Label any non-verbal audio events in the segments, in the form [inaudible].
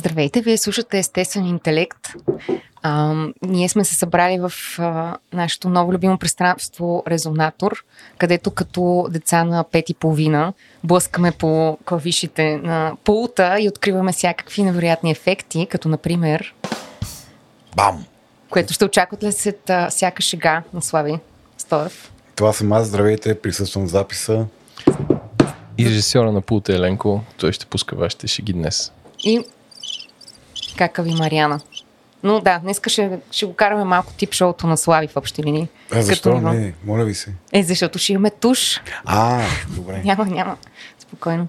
Здравейте, вие слушате Естествен интелект. А, ние сме се събрали в а, нашето ново любимо пространство Резонатор, където като деца на пет и половина блъскаме по клавишите на пулта и откриваме всякакви невероятни ефекти, като например... Бам! Което ще очаквате след а, всяка шега на Слави Стоев. Това съм аз, здравейте, присъствам в записа. И режисьора на пулта Еленко, той ще пуска вашите шеги днес. И кака ви Мариана. Но да, днес ще, ще го караме малко тип шоуто на Слави в общи линии. А, защо? Ниво. Не, моля ви се. Е, защото ще имаме туш. А, добре. [laughs] Няма, няма. Спокойно.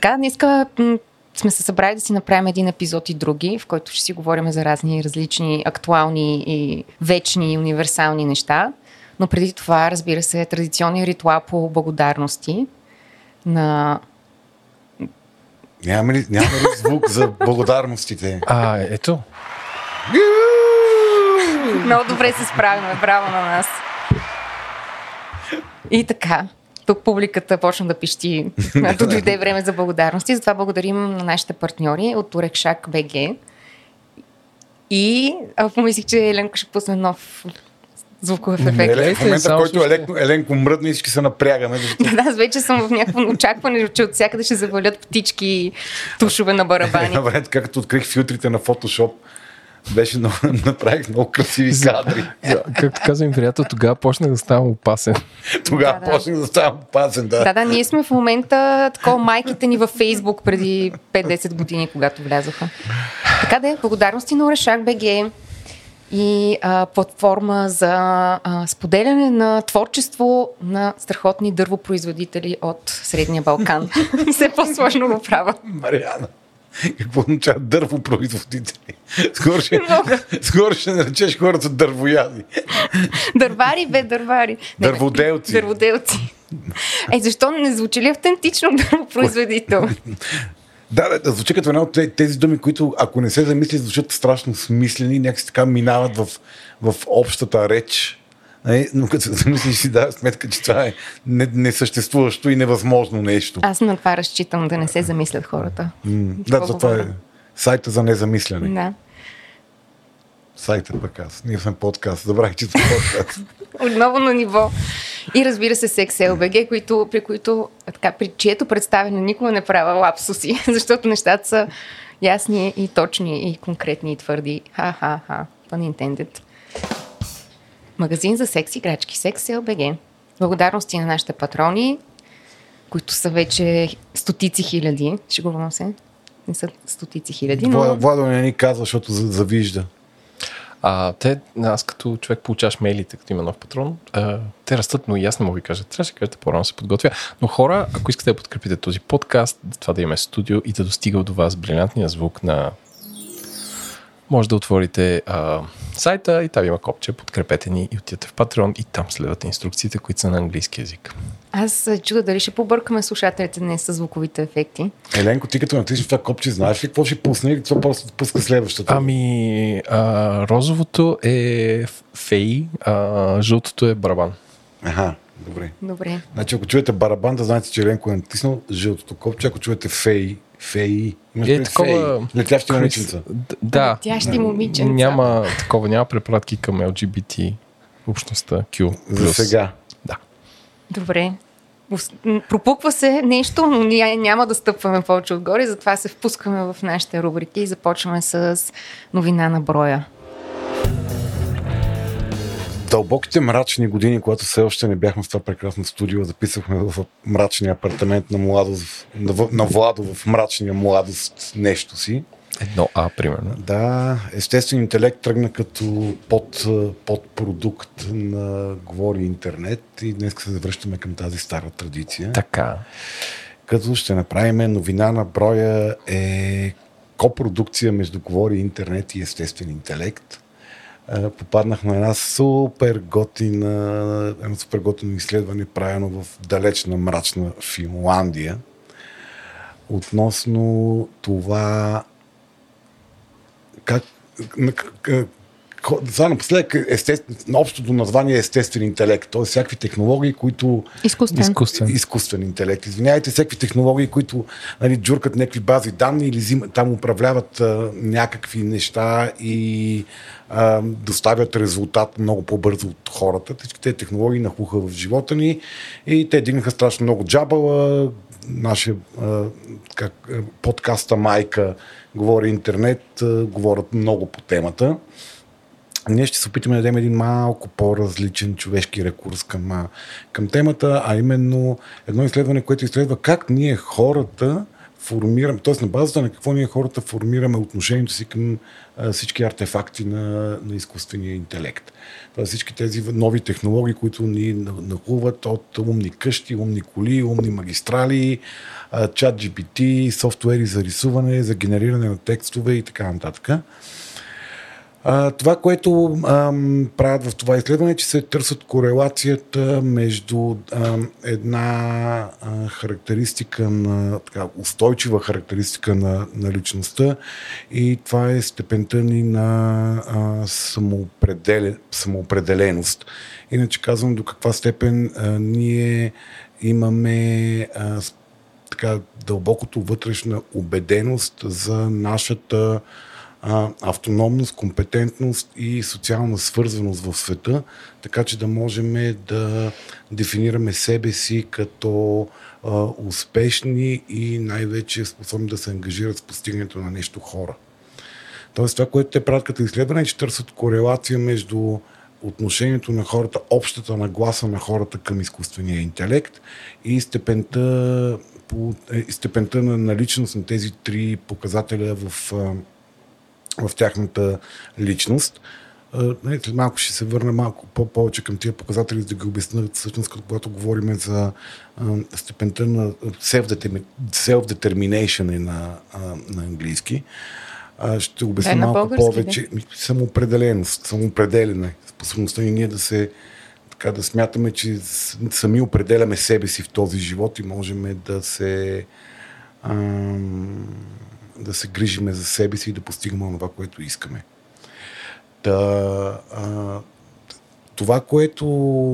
Така, днеска м- сме се събрали да си направим един епизод и други, в който ще си говорим за разни различни актуални и вечни и универсални неща. Но преди това, разбира се, традиционния ритуал по благодарности на... Няма ли, няма ли звук за благодарностите? А, ето. Много добре се справяме, браво на нас. И така, тук публиката почна да пищи, [laughs] когато дойде време за благодарности. Затова благодарим на нашите партньори от Турекшак БГ. И а, помислих, че Еленко ще пусне нов звуков ефект. Елен, в момента, в който Еленко, Еленко мръдне всички се напрягаме. защото Да, аз вече съм в някакво очакване, че от всякъде ще завалят птички и тушове на барабани. [laughs] Добре, така като открих филтрите на Photoshop, беше много, [laughs] направих много красиви кадри. Да, както каза ми приятел, тогава почнах да ставам опасен. Тогава Да, да. почнах да ставам опасен, да. Да, да, ние сме в момента такова майките ни във Фейсбук преди 5-10 години, когато влязоха. Така да е, благодарности на Орешак БГ и а, платформа за а, споделяне на творчество на страхотни дървопроизводители от Средния Балкан. [laughs] Все по-сложно го правя. Мариана. [laughs] Какво означава дървопроизводители? Скоро ще, скоро ще наречеш хората дървояди. Дървари, бе, дървари. Дърводелци. Дърводелци. Е, защо не звучи ли автентично дървопроизводител? Да, да, да, звучи като една от те- тези думи, които ако не се замисли, звучат страшно смислени, някакси така минават в, в общата реч. Нали? Но като се замислиш си дава сметка, че това е не- несъществуващо и невъзможно нещо. Аз на това разчитам да не се замислят хората. М, да, за това е сайта за незамисляне. Да. Сайта пък аз. Ние сме подкаст. Забравих, че сме подкаст. [laughs] Отново на ниво. И разбира се, секс ЛБГ, които, при които, така, при чието представяне никога не правя лапсуси, [laughs] защото нещата са ясни и точни и конкретни и твърди. Ха-ха-ха. Pun intended. Магазин за секс играчки. Секс ЛБГ. Благодарности на нашите патрони, които са вече стотици хиляди. Шегувам се. Не са стотици хиляди, но... Владо, Владо не ни казва, защото за- завижда. А, те, аз като човек получаваш мейлите, като има нов патрон, а, те растат, но и аз не мога да ви кажа. Трябваше да кажете по-рано се подготвя. Но хора, ако искате да подкрепите този подкаст, това да имаме студио и да достига до вас брилянтния звук на може да отворите а, сайта и там има копче, подкрепете ни и отидете в Patreon и там следвате инструкциите, които са на английски язик. Аз се чуда дали ще побъркаме слушателите днес с звуковите ефекти. Еленко, ти като натиснеш това копче, знаеш ли какво ще пусне или това просто пуска следващата? Ами, а, розовото е фей, а жълтото е барабан. Аха, добре. Добре. Значи, ако чуете барабан, да знаете, че Еленко е натиснал жълтото копче. Ако чуете фей, фей, имаш Е, такова- фей, летящи Крис- момиченца. Да. Летящи момиченца. Няма такова, няма препратки към LGBT общността Q+. За сега. Да. Добре. Пропуква се нещо, но ние няма да стъпваме повече отгоре, затова се впускаме в нашите рубрики и започваме с новина на броя. Дълбоките мрачни години, когато все още не бяхме в това прекрасно студио, записахме в мрачния апартамент на, младост, на, Владо в мрачния младост нещо си. Едно А, примерно. Да, естествен интелект тръгна като под, подпродукт на Говори интернет и днес се завръщаме към тази стара традиция. Така. Като ще направим новина на броя е копродукция между Говори интернет и естествен интелект. А, попаднах на една супер готина, едно супер готино изследване, правено в далечна мрачна Финландия, относно това как, това напоследък естествен, общото название е естествен интелект, т.е. всякакви технологии, които... Изкуствен. Изкуствен. Изкуствен интелект. Извинявайте, всякакви технологии, които нали, джуркат някакви бази данни или зим, там управляват а, някакви неща и а, доставят резултат много по-бързо от хората. Всички тези технологии нахуха в живота ни и те дигнаха страшно много джабала. Нашия а, как, подкаста Майка говори интернет, а, говорят много по темата ние ще се опитаме да дадем един малко по-различен човешки рекурс към, към темата, а именно едно изследване, което изследва как ние хората формираме, т.е. на базата на какво ние хората формираме отношението си към а, всички артефакти на, на изкуствения интелект. Тоест всички тези нови технологии, които ни нахуват от умни къщи, умни коли, умни магистрали, чат GPT, софтуери за рисуване, за генериране на текстове и така нататък. Това, което а, правят в това изследване, е, че се търсят корелацията между а, една а, характеристика на така, устойчива характеристика на, на личността и това е степента ни на самоопределеност. Иначе казвам до каква степен а, ние имаме а, така дълбокото вътрешна убеденост за нашата а, автономност, компетентност и социална свързаност в света, така че да можем да дефинираме себе си като а, успешни и най-вече способни да се ангажират с постигането на нещо хора. Тоест това, което те правят като изследване, е, че търсят корелация между отношението на хората, общата нагласа на хората към изкуствения интелект и степента, по, е, степента на наличност на тези три показателя в в тяхната личност. Нали, след малко ще се върна малко по-повече към тия показатели, за да ги обясня всъщност, когато говорим за степента на self-determination е на, на английски. Ще обясня да, малко повече. Ли? Самоопределеност, самоопределене. Способността ни ние да се така да смятаме, че сами определяме себе си в този живот и можем да се ам, да се грижиме за себе си и да постигаме това, което искаме. Та, а, това, което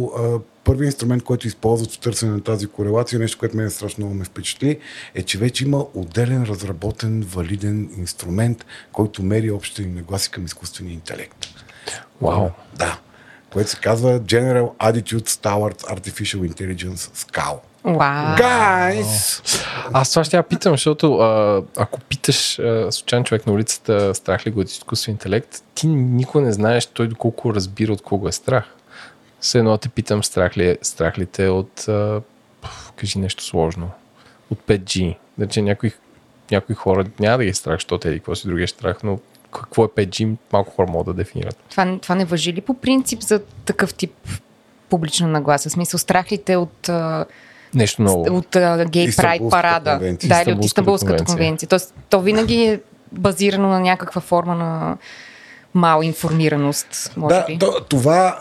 а, първият инструмент, който използват в търсене на тази корелация, нещо, което мен страшно много ме впечатли, е, че вече има отделен, разработен, валиден инструмент, който мери общите ни нагласи към изкуствения интелект. Вау! Да. Което се казва General Attitude Towards Artificial Intelligence SCAL. Wow. Guys! Аз това ще я питам, защото а, ако питаш а, случайен човек на улицата страх ли го от изкуствен интелект, ти никога не знаеш той доколко разбира от кого е страх. Все едно те питам страх ли, е, страх ли те от а, кажи нещо сложно. От 5G. Значи някои, някои хора няма да ги е страх, защото еди какво си другия страх, но какво е 5G, малко хора могат да дефинират. Това, това не въжи ли по принцип за такъв тип публична нагласа? В смисъл, страх ли те от Нещо много. От uh, гей прайд парада. Конвенция. Да, или от Истанбулската конвенция. конвенция. Тоест, то винаги е базирано на някаква форма на мал информираност, може да, би. Да, това,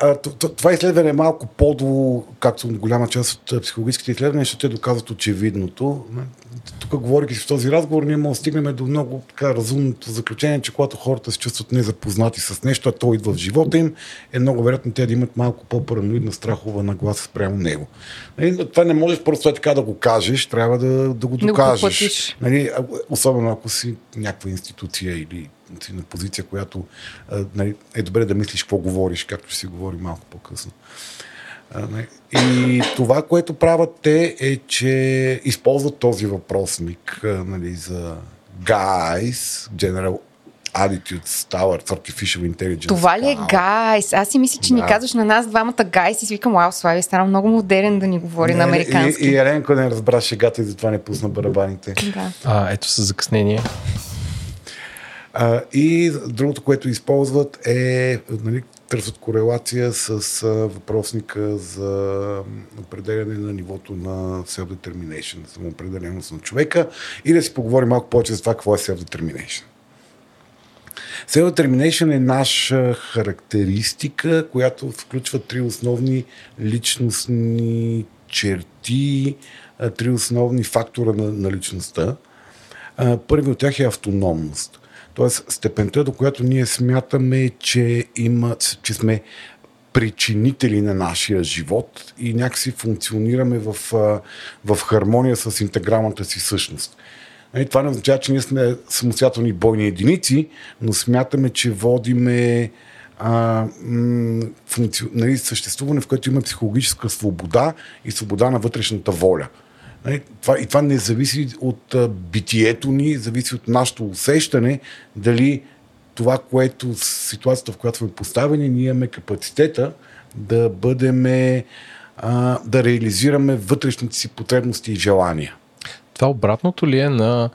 това изследване е малко по-до, както голяма част от психологическите изследвания, ще те доказват очевидното. Тук, говоряки си в този разговор, ние можем да стигнем до много така разумното заключение, че когато хората се чувстват незапознати с нещо, а то идва в живота им, е много вероятно те да имат малко по-параноидна страхова нагласа спрямо него. Нали, това не можеш просто така да го кажеш, трябва да, да го докажеш. Нали, особено ако си някаква институция или на позиция, която нали, е добре да мислиш какво говориш, както ще си говори малко по-късно. Нали. И това, което правят те е, че използват този въпросник нали, за guys, general attitude towards artificial intelligence. Това ли е гайс? Аз си мисля, че да. ни казваш на нас двамата гайс и си викам, вау, Слави, стана много модерен да ни говори не, на американски. И, и Еленко не разбра шегата и затова не пусна барабаните. Да. А, ето с закъснение. А, и другото, което използват е нали, търсят корелация с а, въпросника за определяне на нивото на self-determination, самоопределеност на човека и да си поговорим малко повече за това какво е self-determination. Self-determination е наша характеристика, която включва три основни личностни черти, три основни фактора на, на личността. Първи от тях е автономност. Тоест степента, до която ние смятаме, че, има, че сме причинители на нашия живот и някакси функционираме в, в хармония с интегралната си същност. Нали, Това не означава, че ние сме самостоятелни бойни единици, но смятаме, че водиме а, функци... нали, съществуване, в което има психологическа свобода и свобода на вътрешната воля. Това, и това не зависи от битието ни, зависи от нашето усещане дали това, което ситуацията, в която сме поставени, ние имаме капацитета да бъдем, да реализираме вътрешните си потребности и желания. Това обратното ли е на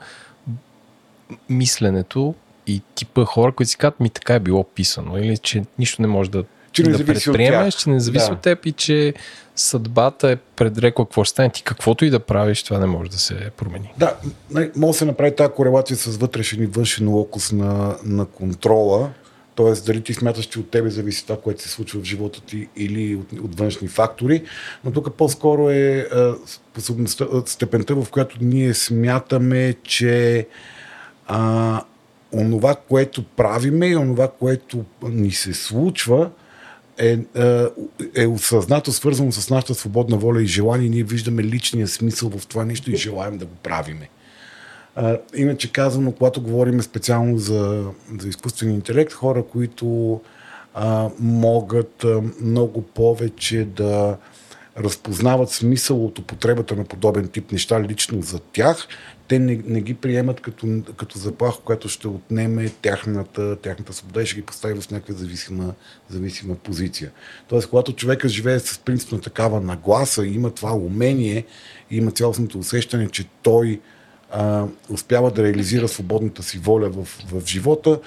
мисленето и типа хора, които си казват, ми така е било писано, или че нищо не може да, Че не да зависи от тях. че не зависи Да. от теб и че съдбата е предрекла какво ще стане. Ти каквото и да правиш, това не може да се промени. Да, нали, може да се направи тази корелация с вътрешен и външен локус на, на контрола. Тоест, дали ти смяташ, че от тебе зависи това, което се случва в живота ти или от, от външни фактори. Но тук по-скоро е способността, степента, в която ние смятаме, че а, онова, което правиме и онова, което ни се случва, е, е, е осъзнато свързано с нашата свободна воля и желание. Ние виждаме личния смисъл в това нещо и желаем да го правиме. Иначе казано, когато говорим специално за, за изкуствен интелект, хора, които а, могат а, много повече да разпознават смисъл от употребата на подобен тип неща лично за тях, те не, не ги приемат като, като заплаха, която ще отнеме тяхната, тяхната свобода и ще ги постави в някаква зависима, зависима позиция. Тоест, когато човека живее с принцип на такава нагласа и има това умение, и има цялостното усещане, че той а, успява да реализира свободната си воля в, в живота,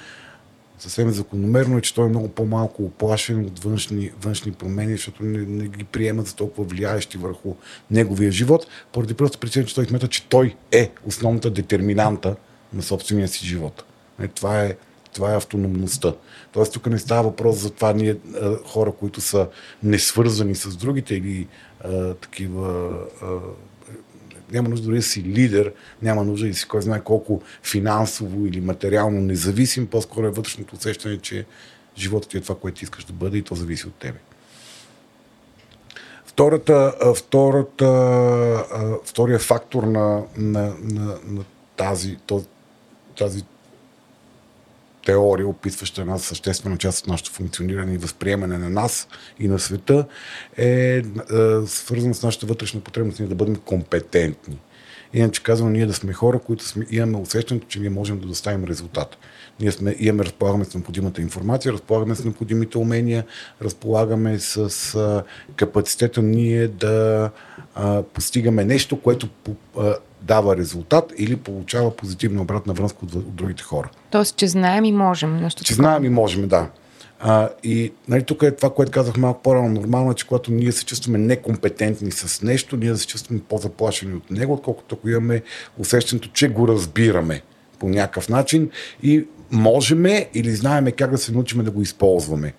съвсем закономерно е, че той е много по-малко оплашен от външни, външни промени, защото не, не ги приема за толкова влияещи върху неговия живот, поради просто причина, че той смята, че той е основната детерминанта на собствения си живот. Е, това, е, това е автономността. Тоест тук не става въпрос за това ние хора, които са несвързани с другите или а, такива а, няма нужда дори да си лидер, няма нужда да си кой знае колко финансово или материално независим, по-скоро е вътрешното усещане, че животът ти е това, което ти искаш да бъде и то зависи от тебе. Втората, втората, втория фактор на, на, на, на тази, този, тази теория, описваща една съществена част от нашето функциониране и възприемане на нас и на света, е, е свързана с нашата вътрешна потребност ние да бъдем компетентни. Иначе казвам, ние да сме хора, които сме, имаме усещането, че ние можем да доставим резултат. Ние сме, имаме, разполагаме с необходимата информация, разполагаме с необходимите умения, разполагаме с а, капацитета ние да а, постигаме нещо, което по, а, дава резултат или получава позитивна обратна връзка от, от другите хора. Тоест, че знаем и можем. Нещо Че такова. знаем и можем, да. А, и нали, тук е това, което казах малко по-рано. Нормално е, че когато ние се чувстваме некомпетентни с нещо, ние се чувстваме по-заплашени от него, отколкото ако имаме усещането, че го разбираме по някакъв начин и можеме или знаеме как да се научим да го използваме.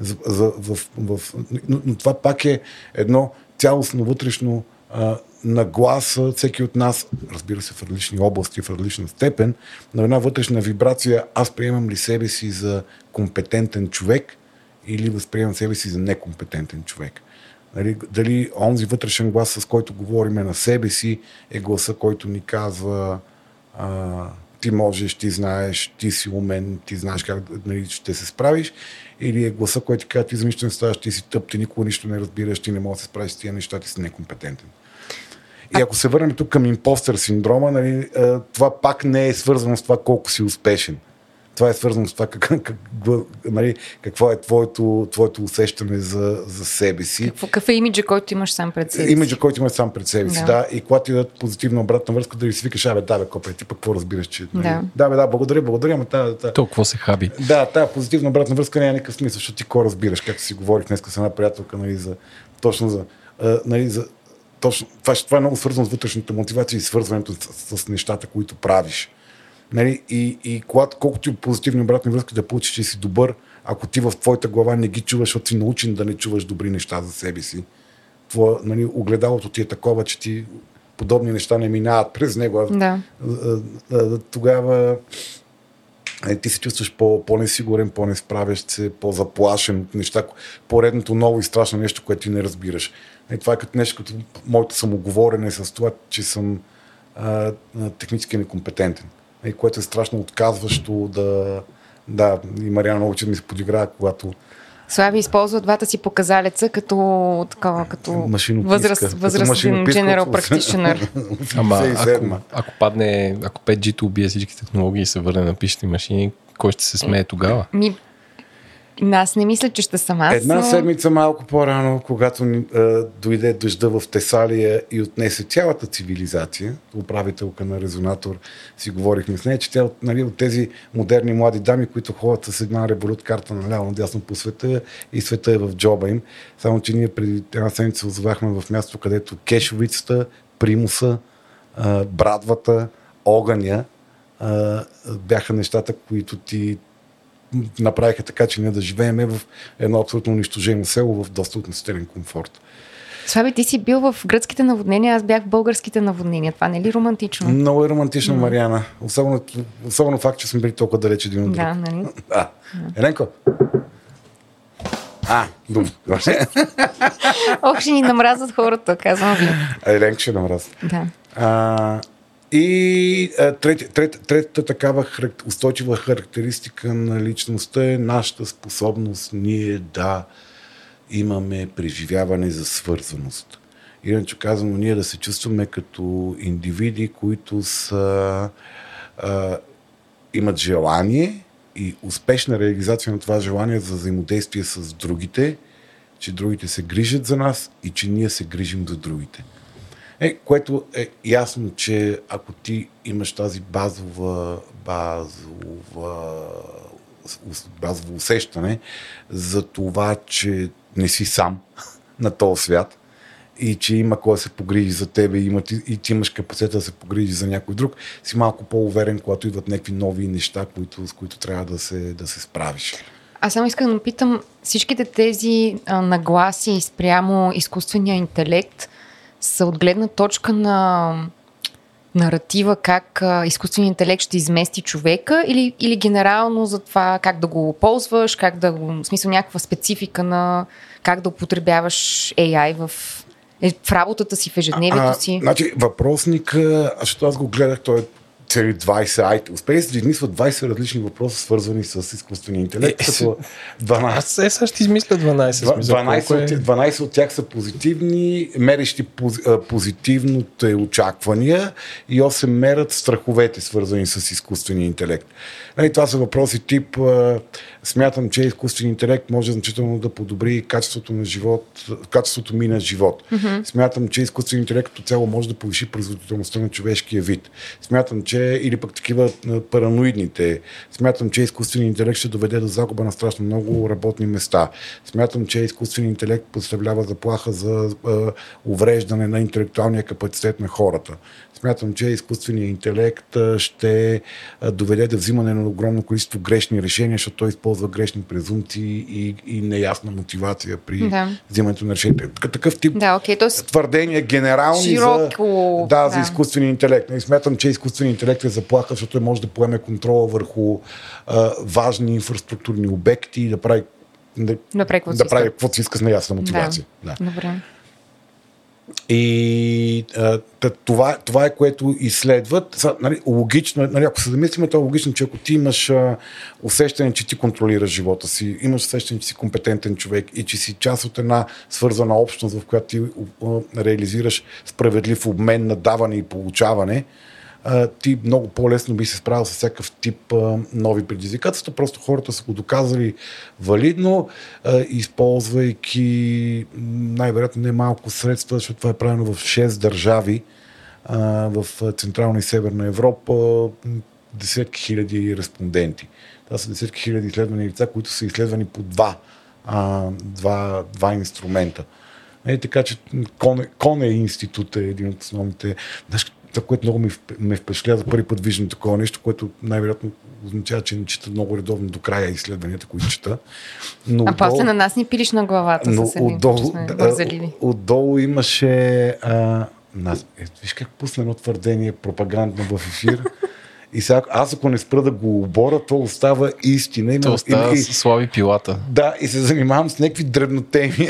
За, за, в, в, но, но това пак е едно цялостно вътрешно а, нагласа, всеки от нас, разбира се, в различни области, в различна степен, на една вътрешна вибрация, аз приемам ли себе си за компетентен човек или възприемам себе си за некомпетентен човек. Дали, дали онзи вътрешен глас, с който говориме на себе си, е гласа, който ни казва а, ти можеш, ти знаеш, ти си умен, ти знаеш как нали, ще се справиш, или е гласа, който ти казва, ти за нищо ставаш, ти си тъп, ти никога нищо не разбираш, ти не можеш да се справиш с тия неща, ти си некомпетентен. И ако се върнем тук към импостър синдрома, нали, това пак не е свързано с това колко си успешен. Това е свързано с това как, как, нали, какво е твоето, твоето усещане за, за себе си. Какво, какъв е имиджа, който имаш сам пред себе си? Имиджа, който имаш сам пред себе си, Да. да. И когато ти дадат позитивна обратна връзка, да ви си викаш, абе, да, бе, копе, ти пък какво разбираш, че... нали, Да. да, бе, да, благодаря, благодаря, ама тази, тази, Толкова се хаби. да, тази позитивна обратна връзка няма никакъв смисъл, защото ти какво разбираш, както си говорих днес с една приятелка, нали, за, точно за, а, нали, за точно, това, това е много свързано с вътрешната мотивация и свързването с, с, с нещата, които правиш. Нали? И, и когато, колкото и позитивни обратни връзки да получиш, че си добър, ако ти в твоята глава не ги чуваш, защото си научен да не чуваш добри неща за себе си, твое, нали, огледалото ти е такова, че ти подобни неща не минават през него. Да. Тогава е, ти се чувстваш по, по-несигурен, по-несправящ се, по-заплашен от неща, поредното ново и страшно нещо, което ти не разбираш. И това е като нещо, като моето самоговорене с това, че съм а, технически некомпетентен. И което е страшно отказващо да... Да, и Мариана много че ми се подиграва, когато Слави използва двата си показалеца като, такова, като възраст, възрастен General Practitioner. [laughs] Ама ако, ако падне, ако 5G-то убие всички технологии и се върне на пишете машини, кой ще се смее тогава? Ми, аз не мисля, че ще съм аз. Една седмица малко по-рано, когато а, дойде дъжда в Тесалия и отнесе цялата цивилизация, управителка на резонатор, си говорихме с нея, че тя нали, от тези модерни млади дами, които ходят с една револют карта наляво надясно по света и света е в джоба им. Само, че ние преди една седмица озовахме в място, където кешовицата, примуса, а, брадвата, огъня а, бяха нещата, които ти направиха така, че ние да живеем в едно абсолютно унищожено село в доста относителен комфорт. Слаби, ти си бил в гръцките наводнения, аз бях в българските наводнения. Това не е ли романтично? Много е романтично, mm. Мариана. Особено, особено факт, че сме били толкова далече един от друг. Да, нали? Да. Еленко? А, дума. [laughs] Ох, ще ни намразят хората, казвам ви. Еленко ще намразят. Да. А, и трети, трет, третата такава устойчива характеристика на личността е нашата способност ние да имаме преживяване за свързаност. Иначе казано, ние да се чувстваме като индивиди, които са, а, имат желание и успешна реализация на това желание за взаимодействие с другите, че другите се грижат за нас и че ние се грижим за другите. Е, което е ясно, че ако ти имаш тази базова, базова, базово усещане за това, че не си сам [laughs] на този свят и че има кой да се погрижи за тебе и, има, и ти имаш капацитет да се погрижи за някой друг, си малко по-уверен, когато идват някакви нови неща, които, с които трябва да се, да се справиш. Аз само искам да питам, всичките тези а, нагласи спрямо изкуствения интелект – са от гледна точка на наратива как а, изкуственият интелект ще измести човека или, или генерално за това как да го ползваш, как да го, в смисъл някаква специфика на как да употребяваш AI в, е, в работата си, в ежедневието си? А, значи въпросника, защото аз го гледах, той е цели 20 айти. Успели да измислят 20 различни въпроса, свързани с изкуствения интелект. Е, като 12. Аз е, сега ще измисля 12. 12, от, 12 от тях са позитивни, мерещи позитивното очаквания и 8 мерят страховете, свързани с изкуствения интелект. Нали, това са въпроси тип смятам, че изкуственият интелект може значително да подобри качеството на живот, качеството ми на живот. Mm-hmm. Смятам, че изкуственият интелект като цяло може да повиши производителността на човешкия вид. Смятам, че или пък такива параноидните. Смятам, че изкуственият интелект ще доведе до загуба на страшно много работни места. Смятам, че изкуственият интелект представлява заплаха за увреждане на интелектуалния капацитет на хората. Смятам, че изкуственият интелект ще доведе до взимане на огромно количество грешни решения, защото той използва грешни презумпции и, и неясна мотивация при да. взимането на решения. Такъв тип да, okay, тоест... твърдения генерални Широко... за, да, да. за изкуствения интелект. И смятам, че изкуственият интелект е заплаха, защото той може да поеме контрола върху а, важни инфраструктурни обекти и да прави да, да прави да прави каквото си иска с неясна мотивация. Да. Да. Добре. И а, това, това е което изследват. Са, нали, логично, нали, ако се замислим, то е логично, че ако ти имаш а, усещане, че ти контролираш живота си, имаш усещане, че си компетентен човек и че си част от една свързана общност, в която ти а, реализираш справедлив обмен на даване и получаване, ти много по-лесно би се справил с всякакъв тип нови предизвикателства. Просто хората са го доказали валидно, използвайки най-вероятно не малко средства, защото това е правено в 6 държави в Централна и Северна Европа, десетки хиляди респонденти. Това са десетки хиляди изследвани лица, които са изследвани по два, а, два, два инструмента. Е, така че Коне, Коне институт е един от основните. Знаеш, това, което много ми, ме впечатля за първи път виждам такова нещо, което най-вероятно означава, че не чета много редовно до края изследванията, които чета. Но А отдолу- после на нас ни пилиш на главата но с едни, отдолу, да, отдолу имаше... А, нас, е, виж как пусна едно твърдение пропагандно в ефир. И сега, аз ако не спра да го обора, то остава истина. То остава и, с слави пилата. да, и се занимавам с някакви дребнотеми.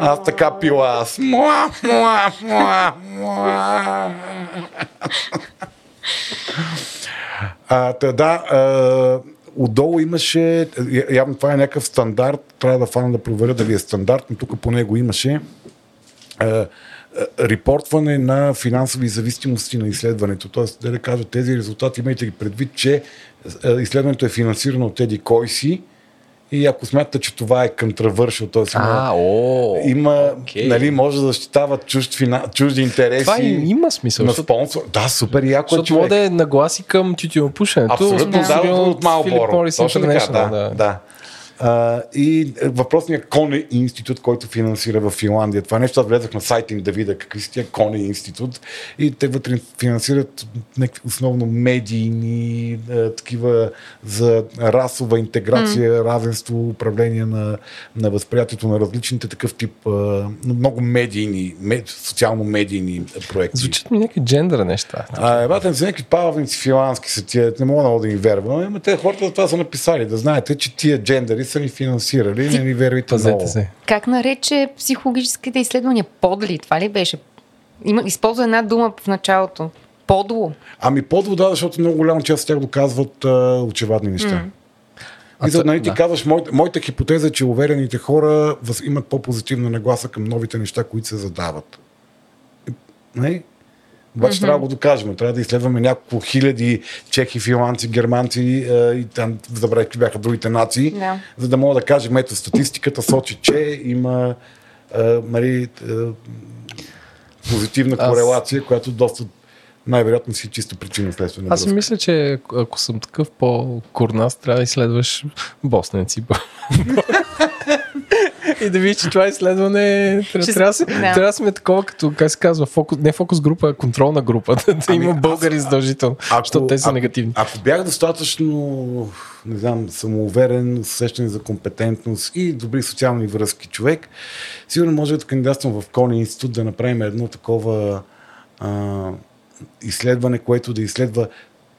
аз така пила. Аз. Муа, муа, муа, муа. А, та, да, а, отдолу имаше, явно това е някакъв стандарт, трябва да фана да проверя дали е стандарт, но тук по него имаше а, репортване на финансови зависимости на изследването. Тоест, да да кажа, тези резултати имайте ги предвид, че а, изследването е финансирано от еди кой си и ако смятате, че това е контравършил, т.е. Има, о, има окей. нали, може да защитава чужд, фина, чужди интереси Това има смисъл, на спонсор. Да, супер яко е човек. може да е нагласи към тютюнопушенето. Абсолютно, да, да, от Малборо. Точно така, International, да. да. А, и е, въпросният Коне институт, който финансира в Финландия. Това нещо, аз влезах на сайта им да видя какви са тия Коне институт и те вътре финансират някакви основно медийни, а, такива за расова интеграция, mm. равенство, управление на, на възприятието на различните такъв тип, а, много медийни, мед, социално-медийни проекти. Звучат ми някакви джендъра неща. А, ебате, са някакви павници филански са тия, не мога много да им вярвам. Ама те хората за това са написали, да знаете, че тия джендери са ни финансирали, не ни вярвайте много. Се. Как нарече психологическите изследвания? Подли, това ли беше? Има, използва една дума в началото. Подло. Ами подвода, защото много голяма част от тях доказват а, очевадни неща. Mm. А И за нали, ти да. казваш, моята, моята хипотеза е, че уверените хора въз, имат по-позитивна нагласа към новите неща, които се задават. И, Нали? Обаче mm-hmm. трябва да го докажем. Трябва да изследваме няколко хиляди чехи, финландци, германци а, и там забравих какви бяха другите нации, Да. за да мога да кажем, ето статистиката сочи, че има а, нали, а, позитивна Аз- корелация, която доста най-вероятно си чисто причина следствена Аз си мисля, че ако съм такъв по-курнас, трябва да изследваш босненци. [laughs] [laughs] И да видиш, че това изследване трябва, Ще- трябва, да, трябва да сме такова, като как се казва, фокус, не фокус група, а контролна група. [laughs] Да, да Ами, има аз- българи задължително, защото те са ако, негативни. Ако бях достатъчно, не знам, самоуверен, усещане за компетентност и добри социални връзки човек, сигурно може да кандидатствам в Кони институт да направим едно такова а, изследване, което да изследва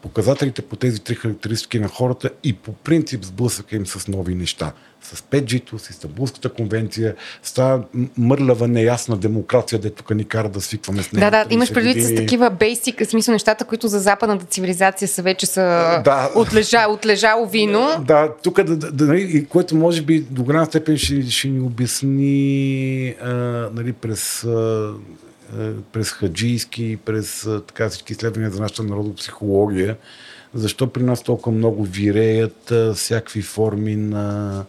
показателите по тези три характеристики на хората и по принцип сблъсъка им с нови неща. С 5G-то, с Истанбулската конвенция, с тази мърлява, неясна демокрация, де тук ни кара да свикваме с нея. Да, да, 30 имаш предвид с такива бейсик, смисъл нещата, които за западната цивилизация са вече са Да. отлежа, отлежало вино. Да, тук да, да, да, нали, и което може би до голяма степен ще, ще ни обясни а, нали, през, а, през хаджийски, през а, така всички изследвания за нашата народопсихология, защо при нас толкова много виреят а, всякакви форми на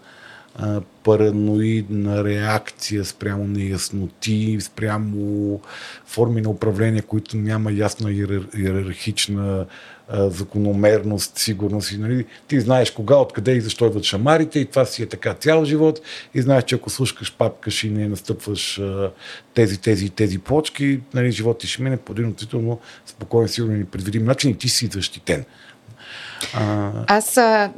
параноидна реакция спрямо неясноти, спрямо форми на управление, които няма ясна иер- иерархична закономерност, сигурност. Нали, ти знаеш кога, откъде и защо идват шамарите и това си е така цял живот и знаеш, че ако слушкаш папкаш и не настъпваш а, тези, тези тези почки, нали, живот ти ще мине по един относително спокоен, сигурен и предвидим начин и ти си защитен. А, Аз а,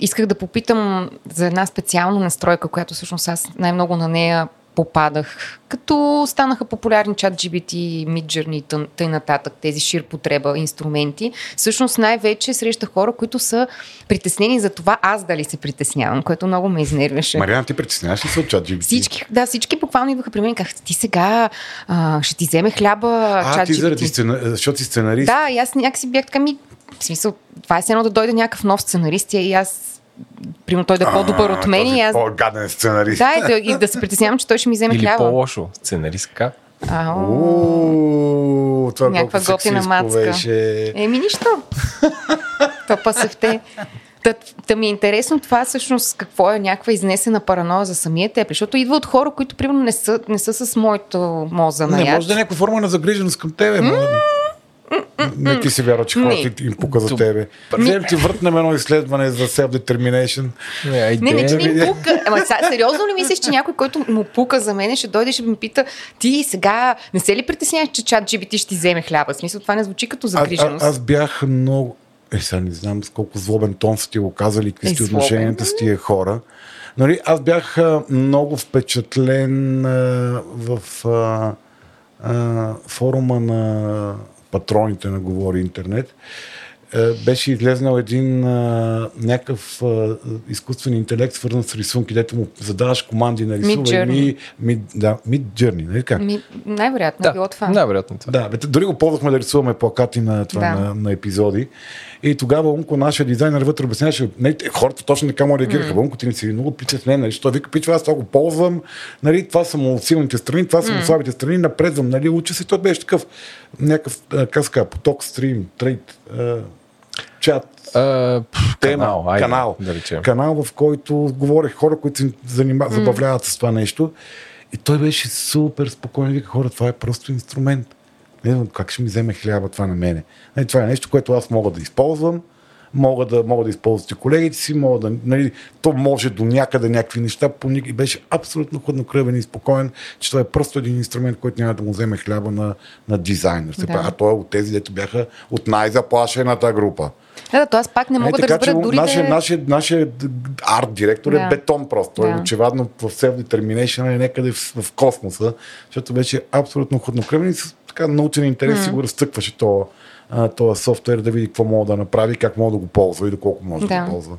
исках да попитам за една специална настройка, която всъщност аз най-много на нея попадах. Като станаха популярни чат GBT, Midjourney и тъй нататък, тези шир потреба инструменти, всъщност най-вече срещах хора, които са притеснени за това аз дали се притеснявам, което много ме изнервяше. Мариана, ти притесняваш ли се от чат GPT? Всички, да, всички буквално идваха при мен и казаха, ти сега а, ще ти вземе хляба А, чат ти заради сцена... защото си сценарист. Да, и аз някакси бях така ми... В смисъл, това е едно да дойде някакъв нов сценарист и аз примерно той да е по-добър от мен и аз... По-гаден сценарист. Да, и да, и да се притеснявам, че той ще ми вземе Или хляба. по-лошо, сценаристка. Ау. Това Някаква колко готина мацка. Беше. Еми нищо. [laughs] То пасахте. Та, та ми е интересно това всъщност какво е някаква изнесена параноя за самия теб, защото идва от хора, които примерно не са, не са с моето моза на Не, може да е някаква форма на загриженост към тебе. Mm. Не ти си вярва, че хората Не. им пука за Ту- тебе. Вземем ти въртнем едно изследване за self-determination. Не. Не, не, че Еми, им пука. Ама са, сериозно ли мислиш, че някой, който му пука за мен, ще дойде и ще ме пита, ти сега не се ли притесняваш, че чат GBT ще ти вземе хляба? В смисъл, това не звучи като А, а, загриженост. аз бях много... Е, сега не знам с колко злобен тон са ти го казали, какви Е, сте отношенията с тия хора. Нали, аз бях а, много впечатлен а, в а, а, форума на патроните на Говори Интернет. Е, беше излезнал един а, някакъв а, изкуствен интелект, свързан с рисунки, дето му задаваш команди на Midjourney. ми, ми, да, Mid Journey, нали? Ми, най-вероятно Да, било това. най-вероятно това. Да, бе, дори го ползвахме да рисуваме плакати на, това, Да. на, на епизоди. И тогава Унко, нашия дизайнер вътре обясняваше, не, хората точно така му реагираха. Mm. Унко, ти не си много притеснен, нали? Що вика, пичва, аз това го ползвам, нали? Това са му силните страни, това са му слабите страни, напредвам, нали? Уча се, той беше такъв някакъв, как поток, стрим, трейд, чат, пф, тема, канал, айде, канал, да речем. канал, в който говорех хора, които се занима, забавляват с това нещо. И той беше супер спокоен. Вика, хора, това е просто инструмент. Не знам как ще ми вземе хляба това на мене. Нали, това е нещо, което аз мога да използвам. Мога да, мога да използват и колегите си, мога да, нали, то може до някъде някакви неща. Поник... И беше абсолютно хладнокръвен и спокоен, че това е просто един инструмент, който няма да му вземе хляба на, на дизайнер. Да. А той е от тези, дето бяха от най-заплашената група. Да, да, то аз пак не мога Е, да разбера че дори нашия, да е... нашия, нашия арт директор е Да. бетон просто. Той Да. е очевидно в self-determination е някъде в, в космоса, защото беше абсолютно хладнокръвен и с така научен интерес mm. си го разтъкваше това, този софтуер да види какво мога да направи, как мога да го ползва и доколко може да, Да. го ползва.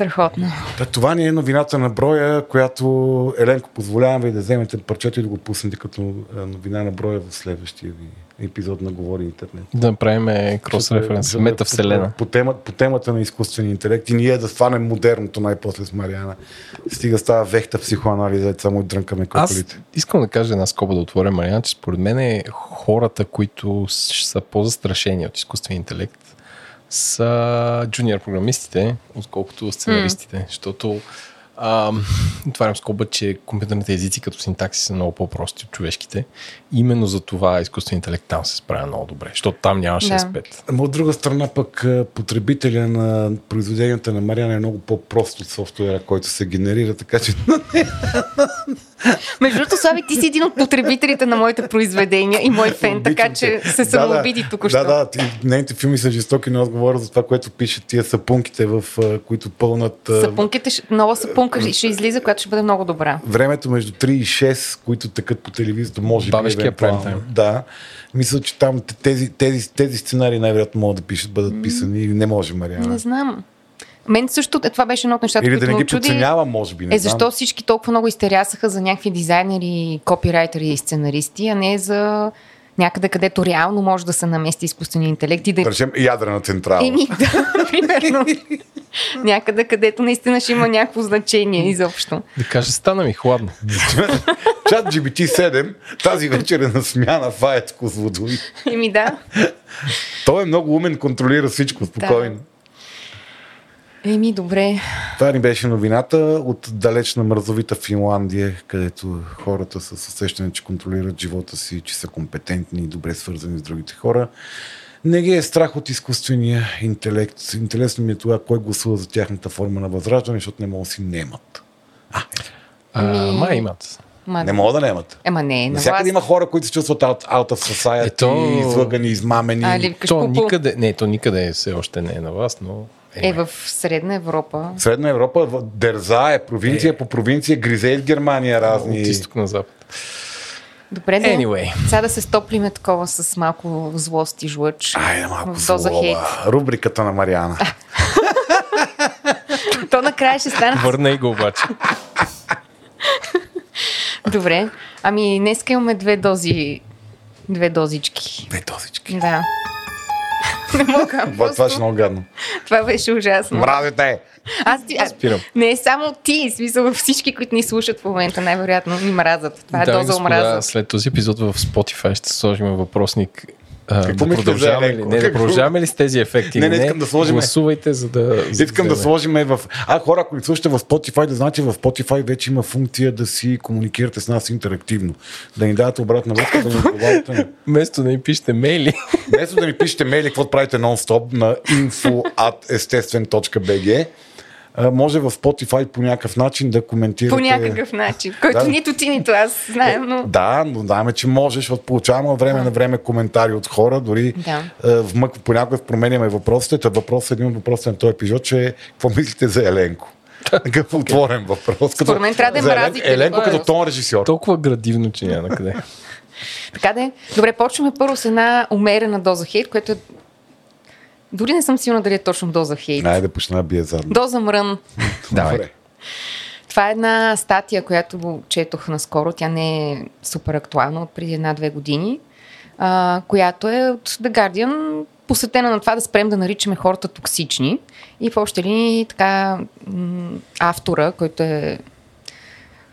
Страхотно. Та, това ни е новината на броя, която Еленко позволявам ви да вземете парчето и да го пуснете като а, новина на броя в следващия ви епизод на Говори Интернет. Да направим крос референс. За да- Метавселена. По, по, тема, по темата на изкуствения интелект и ние да сванем модерното най-после с Мариана. Стига става вехта психоанализа, само дрънкаме Аз коколите. искам да кажа една скоба да отворя, Мариан, че според мен е хората, които са по-застрашени от изкуствения интелект, са джуниор програмистите, отколкото сценаристите. Защото ам, отварям скоба, че компютърните езици като синтакси са много по-прости от човешките. Именно за това изкуственият интелект там се справя много добре, защото там нямаше Да. S5. Ама от друга страна пък потребителя на произведенията на Мариана е много по-прост от софтуера, който се генерира, така че [laughs] Между другото, Слави, ти си един от потребителите на моите произведения и мой фен, така Обичам че те. се самообиди да. току-що. Да, да, ти, нейните филми са жестоки, но аз говоря за това, което пишат тия сапунките, в които пълнат Сапунките, нова сапунка ще излиза, която ще бъде много добра. времето между 3 и 6, които тъкат по телевизията, може би. Бабешкия прайм тайм. Да. Мисля, че там тези, тези, тези сценарии най-вероятно могат да пишат, бъдат писани и не може, Мариана. Не знам. Мен също, е, това беше едно от нещата, Или които да не ги очуди. подценява, може би. Не Е, знам. защо всички толкова много изтерясаха за някакви дизайнери, копирайтери и сценаристи, а не за някъде, където реално може да се намести изкуствения интелект и да... Да речем ядрена централа. Еми, [laughs] да, примерно. някъде, където наистина ще има някакво значение изобщо. Да кажа, стана ми хладно. [laughs] Чат GBT7 тази вечер е на смяна в АЕЦ Козлодуй. Еми да. Той е много умен, контролира всичко спокойно. Еми, добре. Това ни беше новината от далечна мързовита Финландия, където хората с усещане, че контролират живота си, че са компетентни и добре свързани с другите хора. Не ги е страх от изкуствения интелект. Интересно ми е това, кой гласува за тяхната форма на възраждане, защото не могат да си немат. А, Ми- ма имат. Ма, Не могат да немат. Ема не, на Навсякъде има хора, които се чувстват out, out of society, Ето- излъгани, измамени. А, ли То никъде, не, то никъде все още не е на вас, но... Е, в Средна Европа. Средна Европа, в- Дерза е провинция по провинция, гризе в Германия разни. От изток на запад. Добре, да. Anyway. Сега да се стоплиме такова с малко злост и жлъч. Айде малко В доза хейт. Рубриката на Мариана. [laughs] То накрая ще стане. Върна и го обаче. [laughs] Добре. Ами, днес имаме две дози. Две дозички. Две дозички. Да. Не мога. Това, това ще е Просто, много гадно. това беше ужасно. Мразите! Аз ти, Спирам. не е само ти, в смисъл всички, които ни слушат в момента, най-вероятно ни мразят. Това е доза омраза. след този епизод в Spotify ще сложим въпросник А, Какво да продължаваме ли? Не, да продължаваме ли с тези ефекти? Не, не, искам да сложим- Гласувайте, за да... Искам да вземе. сложим в... А, хора, ако ни слушате в Spotify, да знаете, в Spotify вече има функция да си комуникирате с нас интерактивно. Да ни давате обратна връзка, да ни отговаряте. Вместо да ни пишете мейли. Вместо да ни пишете мейли, какво правите нон-стоп на info.estesten.bg, а, може в Spotify по някакъв начин да коментирате. По някакъв начин, който Да. нито ти, нито аз знаем, но... Да, но знаем, че можеш. защото Получаваме от време на време коментари от хора, дори Да. вмък, понякога променяме въпросите. Та въпрос, един от въпросите на този епизод, че е какво мислите за Еленко? [laughs] Такъв отворен въпрос. Като, Според мен трябва да е мразите. Еленко е като тон режисьор. Толкова градивно, че няма къде. Така да е. Добре, почваме първо с една умерена доза хейт, което е... Дори не съм сигурна дали е точно доза хейт. Найде да почна бие задно. Доза мрън. [laughs] Давай. Това е една статия, която четох наскоро. Тя не е супер актуална, от преди една-две години, а, която е от The Guardian, посветена на това да спрем да наричаме хората токсични. И в още ли така автора, който е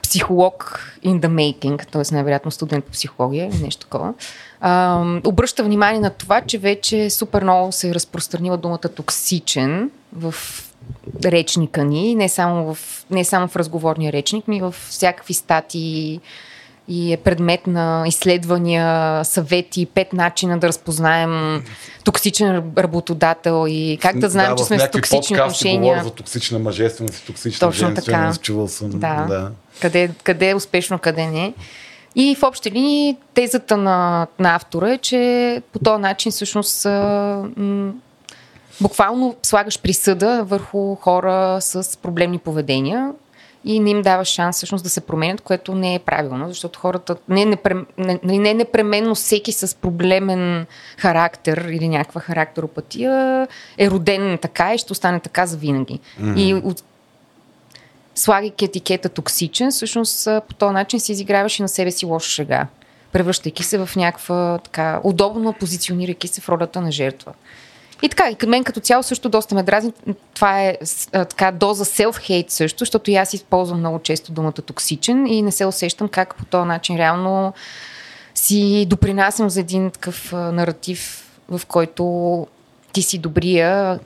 психолог in the making, т.е. най-вероятно студент по психология или нещо такова, а, обръща внимание на това, че вече супер много се е разпространила думата токсичен в речника ни, не само в, не само в разговорния речник, ми в всякакви статии и е предмет на изследвания, съвети, пет начина да разпознаем токсичен работодател и как да знаем, да, че в сме някакви токсични отношения. говоря за токсична мъжественост и токсична Точно така. женственост. Чувал съм. Да. да. Къде, къде е успешно, къде не. И в общи линии тезата на, на автора е, че по този начин всъщност а, м, буквално слагаш присъда върху хора с проблемни поведения и не им даваш шанс всъщност да се променят, което не е правилно, защото хората не, непрем, не, не непременно всеки с проблемен характер или някаква характеропатия е роден така и ще остане така за винаги. Mm-hmm. И от, слагайки етикета токсичен, всъщност по този начин си изиграваш и на себе си лоша шега, превръщайки се в някаква така удобно позиционирайки се в ролята на жертва. И така, и към мен като цяло също доста ме дразни. Това е а, така доза self-hate също, защото и аз използвам много често думата токсичен и не се усещам как по този начин реално си допринасям за един такъв а, наратив, в който ти си добрия,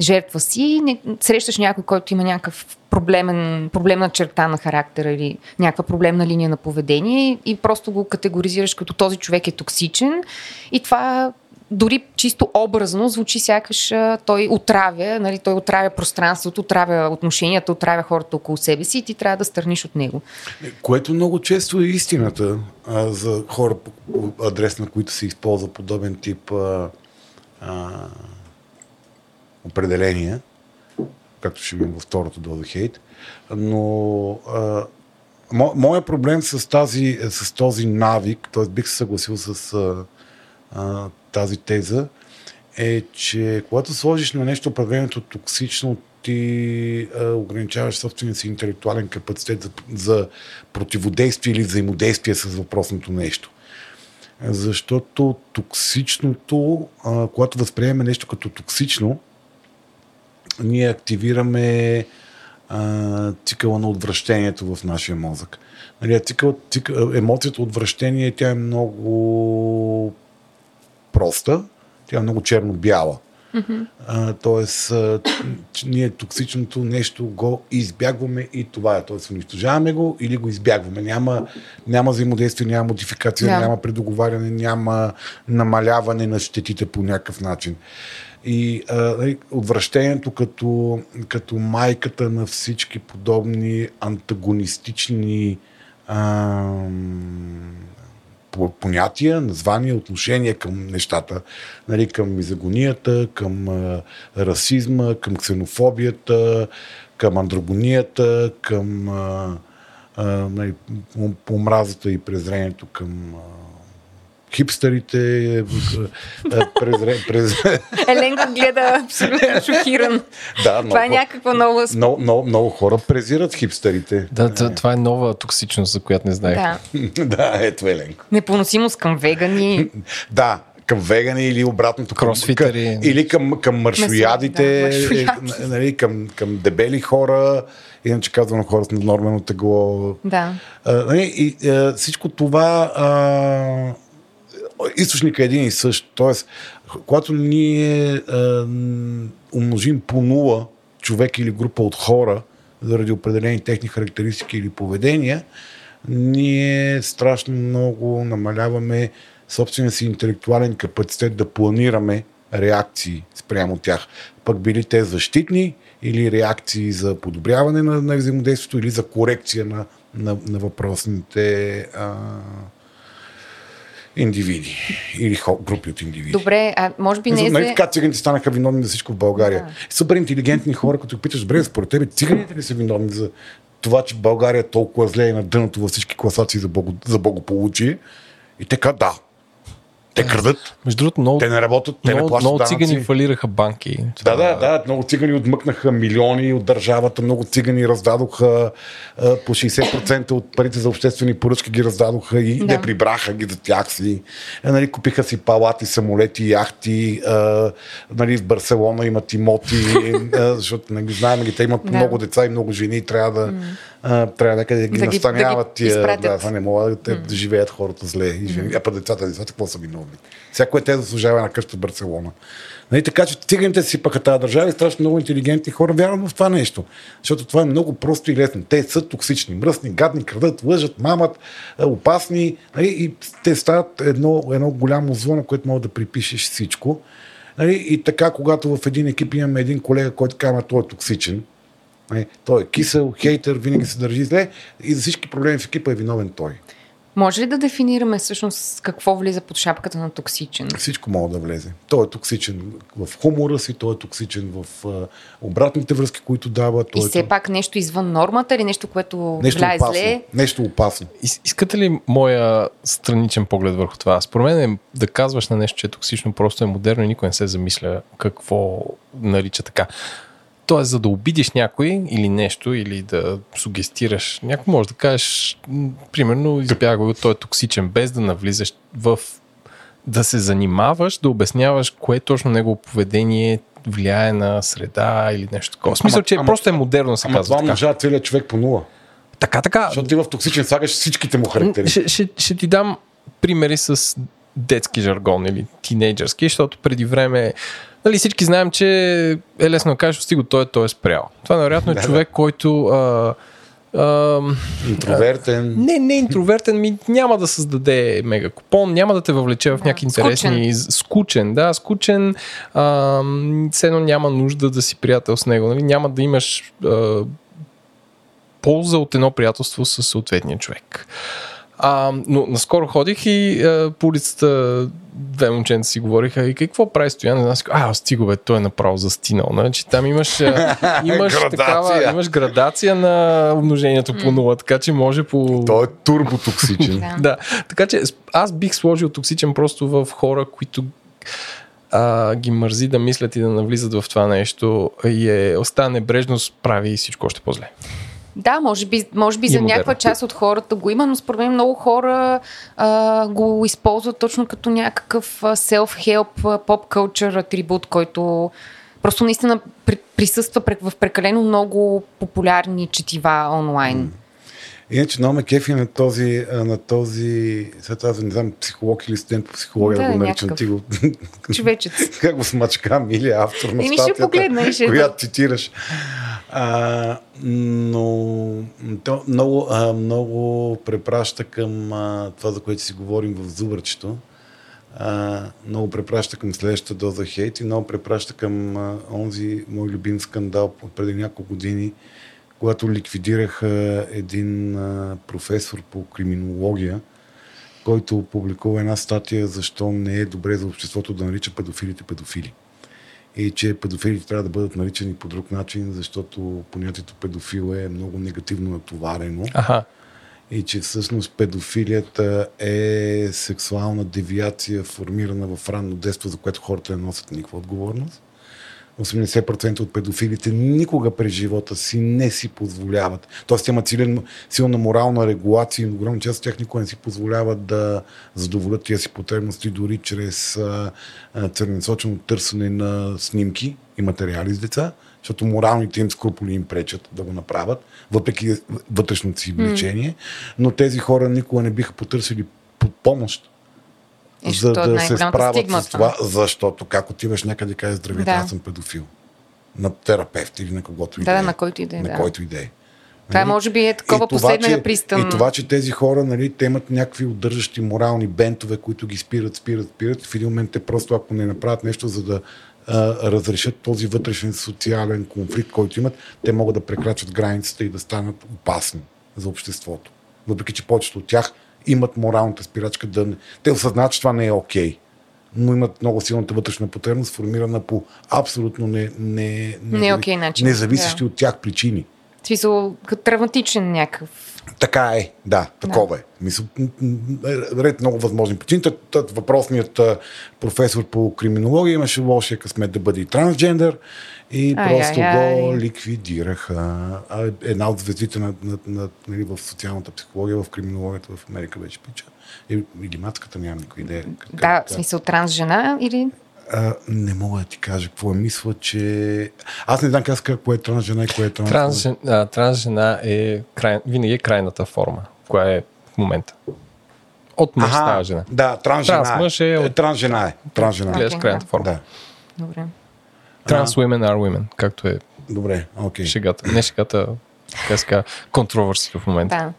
жертва си, не, срещаш някой, който има някакъв проблемен, проблемна черта на характера или някаква проблемна линия на поведение и просто го категоризираш като този човек е токсичен и това дори чисто образно звучи сякаш той отравя, нали, той отравя пространството, отравя отношенията, отравя хората около себе си и ти трябва да стърниш от него. Което много често е истината а, за хора по адрес, на които се използва подобен тип а, а, определения, както ще видим във второто доза хейт. Но а, мо, моят проблем с, тази, с този навик, т.е. бих се съгласил с а, а, тази теза, е, че когато сложиш на нещо определението токсично, ти а, ограничаваш собствения си интелектуален капацитет за, за противодействие или взаимодействие с въпросното нещо. Защото токсичното, а, когато възприемем нещо като токсично, ние активираме цикъла на отвращението в нашия мозък. Нали, цикъл, цикъл, емоцията отвращение, тя е много проста, тя е много черно-бяла. А, тоест, а, ние токсичното нещо го избягваме и това е. Тоест, унищожаваме го или го избягваме. Няма, няма взаимодействие, няма модификация, Да. няма предоговаряне, няма намаляване на щетите по някакъв начин. И а, нали, отвращението като, като майката на всички подобни антагонистични по- понятия, названия, отношения към нещата, нали, към мизагонията, към а, расизма, към ксенофобията, към андрогонията, към а, а, нали, ом- омразата и презрението към а, а, презре, през... Еленко гледа абсолютно шокиран. [laughs] да, Това е някаква нова... много, много, много хора презират хипстерите. Да, т- това е нова токсичност, за която не знаех. Да. [laughs] да, ето Еленко. Непоносимост към вегани. [laughs] Да, към вегани или обратното. към- Кросфитъри. Към, или към, към маршоядите, Да, е, маршояди. нали, към, към дебели хора, иначе казвам хора с наднормено тегло. да. А, нали, и а, всичко това а, източника е един и същ. Тоест, когато ние а, умножим по нула човек или група от хора, заради определени техни характеристики или поведения, ние страшно много намаляваме собствения си интелектуален капацитет да планираме реакции спрямо тях. Пък били те защитни или реакции за подобряване на, на взаимодействието или за корекция на, на, на въпросните а, индивиди или групи от индивиди. Добре, а може би не е... Нали така циганите станаха виновни за всичко в България? Да. Супер интелигентни хора, като питаш, добре, според тебе циганите ли са виновни за това, че България е толкова зле и на дъното във всички класации за, бого, за богополучие? И така, да, те крадат. Между другото, много, те не работят, те много, не плащат Много данъци. цигани фалираха банки. Да, да, да. Много цигани отмъкнаха милиони от държавата, много цигани раздадоха по 60% от парите за обществени поръчки ги раздадоха и да. не прибраха ги за тях си. А, нали, купиха си палати, самолети, яхти. Нали, в Барселона имат имоти, а, [laughs] защото не нали, знаем ги, те имат да. много деца и много жени и трябва да. А, трябва някъде да ги да настаняват. Да, ги тия, да, това не могат да, mm. да живеят хората зле. И. Mm. А па децата, децата, какво са виновни? Всяко е те заслужава една къща в Барселона. Нали, така че циганите си пъха тази държава и страшно много интелигентни хора вярват в това нещо. Защото това е много просто и лесно. Те са токсични, мръсни, гадни, крадат, лъжат, мамат, опасни. Нали, и те стават едно, едно голямо зло, на което мога да припишеш всичко. Нали, и така, когато в един екип имаме един колега, който казва, той е токсичен, той е кисел, хейтър, винаги се държи зле и за всички проблеми в екипа е виновен той. Може ли да дефинираме всъщност какво влиза под шапката на токсичен? Всичко може да влезе. Той е токсичен в хумора си, той е токсичен в а, обратните връзки, които дава. Той и все е... пак нещо извън нормата или нещо, което нещо влияе опасно, зле? Нещо опасно. Искате ли моя страничен поглед върху това? Според мен е да казваш на нещо, че е токсично, просто е модерно и никой не се замисля какво нарича така. Тоест, за да обидиш някой или нещо, или да сугестираш някой, може да кажеш, примерно, избягвай от той е токсичен, без да навлизаш в да се занимаваш, да обясняваш кое точно негово поведение влияе на среда или нещо такова. В смисъл, че ама, просто е модерно се ама казва. това умножава целият човек по нула. Така, така. Защото ти в токсичен сагаш всичките му характеристики. Ще, ще, ще ти дам примери с детски жаргон или тинейджърски, защото преди време нали, всички знаем, че е лесно да кажеш, стига той, той е спрял. Това вероятно е да, човек, да. който а, а, интровертен. Не, не интровертен, ми няма да създаде мега купон, няма да те въвлече в да, някакви интересни. Скучен. скучен, да, скучен. А, едно няма нужда да си приятел с него. Нали? Няма да имаш а, полза от едно приятелство с съответния човек. А, но наскоро ходих и а, по улицата две момченца си говориха и какво прави Стоян? Аз а, стиго бе, той е направо застинал. Значи там имаш, [laughs] имаш, градация. такава, имаш градация на умножението по нула, така че може по... Той е турботоксичен. [laughs] да, така че аз бих сложил токсичен просто в хора, които а, ги мързи да мислят и да навлизат в това нещо и е, остане небрежност прави всичко още по-зле. Да, може би, може би за някаква част от хората го има, но според мен много хора а, го използват точно като някакъв self-help, поп-кълчър атрибут, който просто наистина присъства в прекалено много популярни четива онлайн. Иначе много ме кефи на този, на този, сега аз не знам, психолог или студент по психология да, да го наричам ти го. Човечец. [laughs] как го смачка, мили автор на статията, ще погледна, ще която цитираш. А, но то много, а, много препраща към а, това, за което си говорим в Зубърчето. А, много препраща към следващата доза хейт и много препраща към а, онзи мой любим скандал от преди няколко години, когато ликвидираха един а, професор по криминология, който публикува една статия защо не е добре за обществото да нарича педофилите педофили. И че педофилите трябва да бъдат наричани по друг начин, защото понятието педофил е много негативно натоварено. Ага. И че всъщност педофилията е сексуална девиация, формирана в ранно детство, за което хората не носят никаква отговорност. 80% от педофилите никога през живота си не си позволяват. Тоест имат силен, силна морална регулация, но голяма част от тях никога не си позволяват да задоволят тия си потребности, дори чрез целенасочено търсене на снимки и материали с деца, защото моралните им скруполи им пречат да го направят, въпреки вътрешното си влечение. Mm. Но тези хора никога не биха потърсили помощ И за е да се справят стигма с това. защото как отиваш някъде и кажеш здравейте, Да. аз съм педофил. На терапевт или на когото и Да, да, е. на който и да е, На да. който и да е. Това Нали? може би е такова последния пристъм. И това, че тези хора, нали, те имат някакви удържащи морални бентове, които ги спират, спират, спират. В един момент те просто, ако не направят нещо, за да а, разрешат този вътрешен социален конфликт, който имат, те могат да прекрачат границата и да станат опасни за обществото. Въпреки, че повечето от тях имат моралната спирачка да не... Те осъзнават, че това не е окей. но имат много силната вътрешна потребност, формирана по абсолютно не, не, не, Не окей начин, независещи да. от тях причини. В смисъл, травматичен някакъв. Така е, да, такова е. Мисъл, ред много възможни причини. Тът, въпросният професор по криминология имаше лошия късмет да бъде и трансджендър и Ай, просто ай, ай. го ликвидираха. А една от звездите на, на, на, нали, в социалната психология, в криминологията в Америка беше пича. Или, или матката, нямам никаква идея. Да, в смисъл транс жена или... а, не мога да ти кажа какво е. Мисля, че... Аз не знам как кое е транс жена и кое е транс... Транс, жен- а, транс жена е край, винаги е крайната форма, коя е в момента. От мъж става жена. Да, транс жена. Транс мъж е от- Транс жена е. Транс жена. Гледаш Окей, крайната форма. Да. Добре. Транс women are women, както е Добре, окей. шегата. Не шегата, как се казва, контроверси в момента. Да.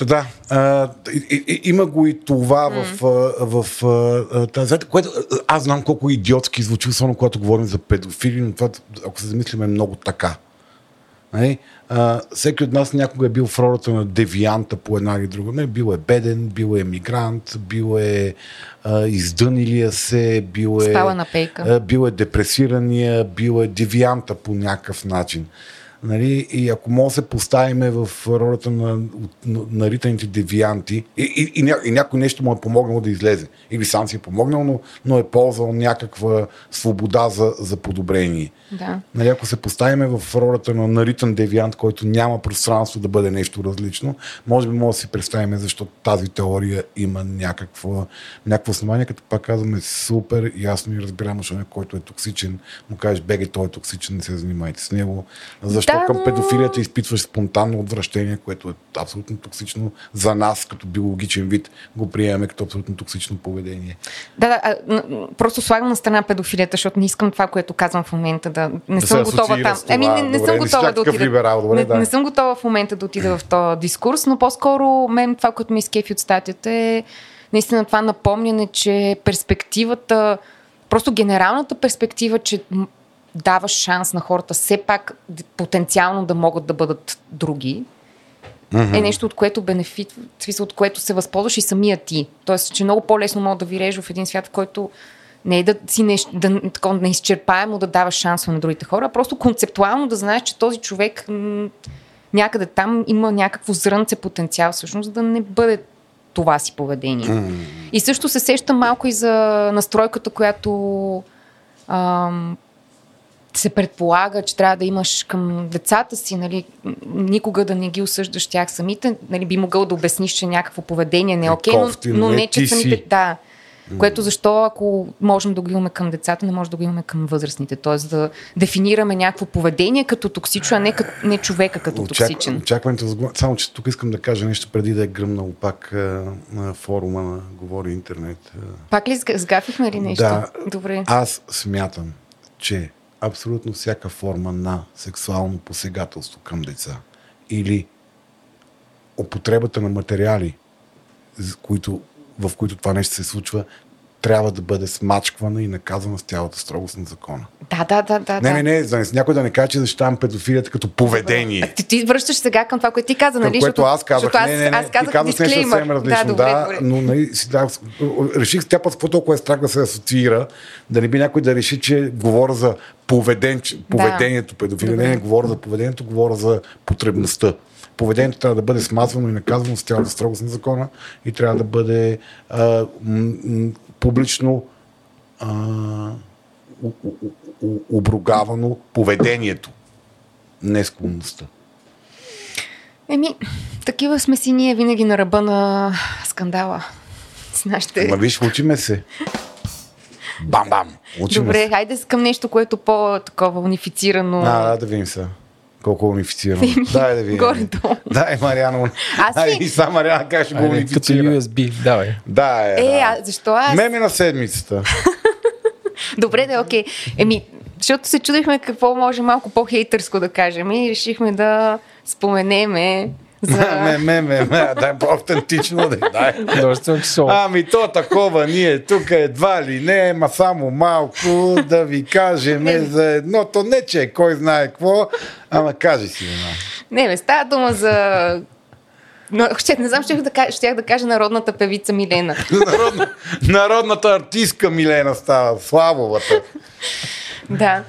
Та да, а, и, и, има го и това в, а, в а, тази... Което, аз знам колко идиотски звучи, особено когато говорим за педофили, но това, ако се замислим, е много така. Нали? А, всеки от нас някога е бил в ролята на девианта по една или друга. Не, бил е беден, бил е емигрант, бил е а, издънилия се, бил е... Спала на пейка. а, бил е депресирания, бил е девианта по някакъв начин. Нали? И ако може да се поставиме в ролята на, на наританите девианти и, и, и, ня, и някой нещо му е помогнало да излезе. Или сам си е помогнал, но, но е ползвал някаква свобода за, за подобрение. Да. Нали, ако се поставиме в ролята на наритан девиант, който няма пространство да бъде нещо различно, може би може да си представим защо тази теория има някакво, някакво основание, като пак казваме супер ясно и разбираемо, защото някой, който е токсичен, му кажеш, беге, той е токсичен, не се занимайте с него. Защо Да, към но- педофилията изпитваш спонтанно отвращение, което е абсолютно токсично за нас, като биологичен вид, го приемаме като абсолютно токсично поведение. Да, да, а, просто слагам на страна педофилията, защото не искам това, което казвам в момента да... Не Да съм готова там. Ами не, не Добре, съм готова да отида. либерал, добре, не, да. не съм готова в момента да отида в този дискурс, но по-скоро мен това, което ме изкефи от статията е наистина това напомняне, че перспективата, просто генералната перспектива, че даваш шанс на хората все пак потенциално да могат да бъдат други, е нещо, от което бенефит, в смисъл, от което се възползваш и самия ти. Тоест, че много по-лесно мога да виреш в един свят, в който не е да си не, да, такова неизчерпаемо да даваш шансове на другите хора, а просто концептуално да знаеш, че този човек м- някъде там има някакво зрънце потенциал всъщност да не бъде това си поведение. И също се сещам малко и за настройката, която ам, се предполага, че трябва да имаш към децата си, нали, никога да не ги осъждаш тях самите, нали, би могъл да обясниш, че някакво поведение не е Е, окей, но, но не не, че самите... си. Да. Което защо, ако можем да го имаме към децата, не може да го имаме към възрастните. Тоест да дефинираме някакво поведение като токсично, а не, като, не човека като токсичен. Очакването за Само, че тук искам да кажа нещо преди да е гръмнал пак на форума на Говори Интернет. Пак ли сга- сгафихме ли нещо? Да. Добре. Аз смятам, че абсолютно всяка форма на сексуално посегателство към деца или употребата на материали, които, в които това нещо се случва, трябва да бъде смачквана и наказана с цялата строгост на закона. Да, да, да, да. Не, не, не, за някой да не каже, че защитавам педофилията като поведение. А ти, ти връщаш сега към това, което ти каза, Към нали? което аз казах, не, не, не, аз казах ти казваш нещо съвсем различно, Да, добре, да, добре. но нали, си, да, реших тя път какво толкова е страх да се асоциира, да не би някой да реши, че говоря за поведен, поведението педофилия. Не, не говоря за поведението, говоря за потребността. Поведението трябва да бъде смазвано и наказано с цялата строгост на закона и трябва да бъде а, м- м- публично а, у- у- у- обругавано поведението, не склонността. Еми, такива сме си ние винаги на ръба на скандала. С нашите... Ма виж, учиме се. Бам-бам! Добре, се. хайде към нещо, което по-такова унифицирано. А, да, да видим сега. Колко унифицирано. Дай да видим. Горе-долу. Дай, Мариана. Аз ли? и сам Мариана как ще го Айде, като унифицира. USB, давай. Да, е. Е, да. а защо аз? Меми на седмицата. [laughs] Добре, да, окей. Еми, защото се чудихме какво може малко по-хейтърско да кажем и решихме да споменеме ме, за... ме, ме, ме, дай по-автентично да дай. Число. Ами то такова, ние тук едва ли не, ма само малко да ви кажем за едното, не че е кой знае какво, ама кажи си едно. Не, не става дума за... Но, ще, не знам, щях да, кажа, щях да кажа народната певица Милена. Народна, народната артистка Милена става, Славовата. Да.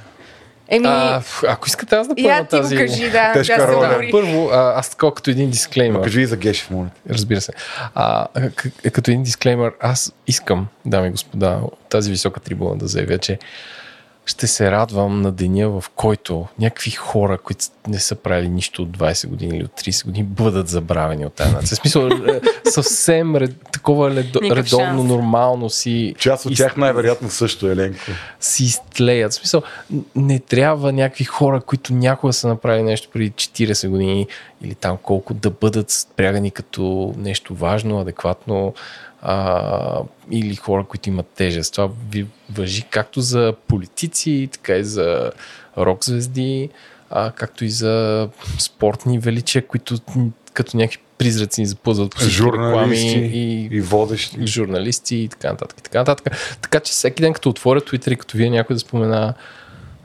Еми, А, ако искате аз да я първа ти го тази... кажи, да. тежка роля. умори. Първо, а, аз такова като един дисклеймер. Кажи и за Гешев, моля. Разбира се. А, като един дисклеймер, аз искам, дами и господа, тази висока трибуна да заявя, че ще се радвам на деня, в който някакви хора, които не са правили нищо от 20 години или от 30 години, бъдат забравени от тази нация. В смисъл, е, съвсем ред, такова ледо, Никакъв редовно, шанс. нормално си, Част от из- тях най-вероятно също, Еленко. си изтлеят. В смисъл, не трябва някакви хора, които някога са направили нещо преди 40 години или там колко, да бъдат спрягани като нещо важно, адекватно а, или хора, които имат тежест. Това ви въжи както за политици, така и за рок звезди, а, както и за спортни величия, които като някакви призраци ни запълзват по реклами Журналисти и и водещи. журналисти и така нататък. И така, нататък. така че всеки ден, като отворя Twitter и като вие някой да спомена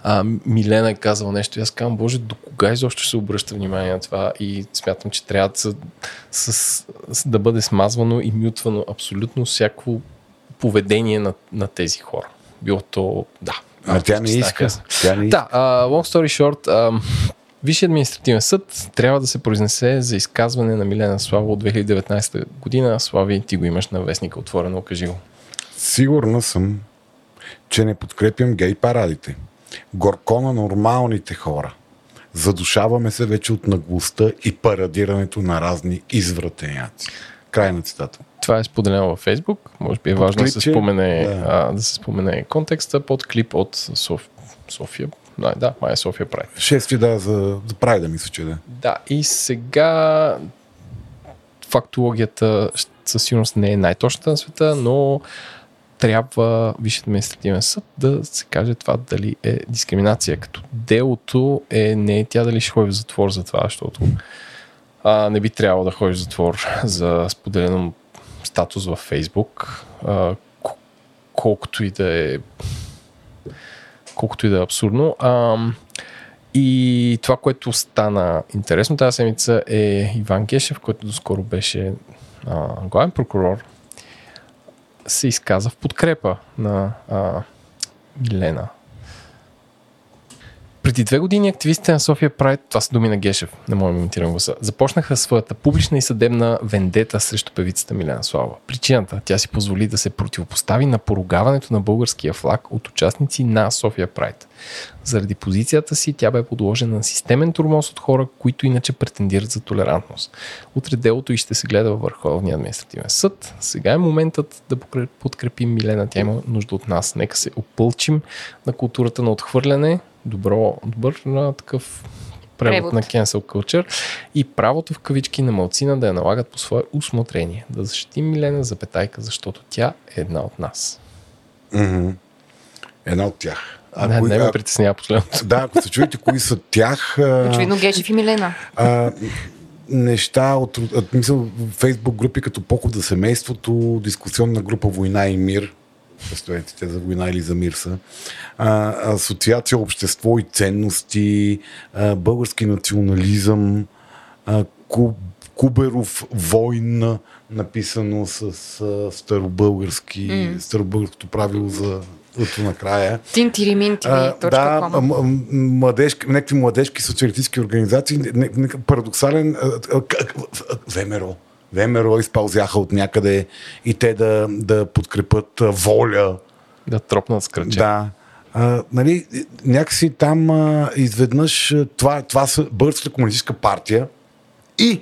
а, Милена е казала нещо и аз казвам, боже, до кога изобщо ще се обръща внимание на това и смятам, че трябва да, с, с, с, да бъде смазвано и мютвано абсолютно всяко поведение на, на тези хора. Било то, да. А тя не иска. Тя не иска. Да, uh, long story short, uh, Висшият административен съд трябва да се произнесе за изказване на Милена Слава от 2019 година. Слави, ти го имаш на вестника, отворено, кажи го. Сигурна съм, че не подкрепям гей парадите. Горко на нормалните хора. Задушаваме се вече от наглостта и парадирането на разни извратеняци. Край на цитата. Това е споделено във Фейсбук. Може би е важно да се, клипче, спомене, да. а, да се спомене контекста под клип от Соф... София. Да, да, май е София Прайд. Шести, да, за, за прави да мисля, че да. Да, и сега фактологията със сигурност не е най-точната на света, но трябва Висшият административен съд да се каже това дали е дискриминация. Като делото е не е тя дали ще ходи в затвор за това, защото а, не би трябвало да ходиш в затвор за споделен статус във Фейсбук, а, колкото и да е колкото и да е абсурдно. А, и това, което стана интересно тази седмица е Иван Гешев, който доскоро беше а, главен прокурор, се изказа в подкрепа на а, Милена. Преди две години активистите на София Прайд, това са думи на Гешев, не мога да гласа, започнаха своята публична и съдебна вендета срещу певицата Милена Слава. Причината, тя си позволи да се противопостави на поругаването на българския флаг от участници на София Прайд. Заради позицията си тя бе подложена на системен турмоз от хора, които иначе претендират за толерантност. Утре делото и ще се гледа във Върховния административен съд. Сега е моментът да подкрепим Милена. Тя има нужда от нас. Нека се опълчим на културата на отхвърляне. Добро, добър на такъв превод, Превод. на cancel culture и правото в кавички на малцина да я налагат по свое усмотрение. Да защитим Милена за петайка, защото тя е една от нас. Мгм. Една от тях. А, не, кои- не ме притеснява последното. да, ако се чуете кои са тях, Очевидно Гешев и Милена. а, неща от, от мисъл, фейсбук групи като Поход за семейството, дискусионна група Война и мир, представете те за война или за мир са, а, асоциация Общество и ценности, а, български национализъм, а, Ку, Куберов войн, написано с а, старобългарски, mm. старобългарското правило за ъто накрая. Тинтириминти. А, точка да, младежки, някакви младежки социалистически организации, не, не, парадоксален, а, а, ВМРО. ВМРО изпълзяха от някъде и те да, да подкрепят а, воля. Да тропнат с кръче. Да. А, нали, някакси там а, изведнъж това, това са Българската комунистическа партия и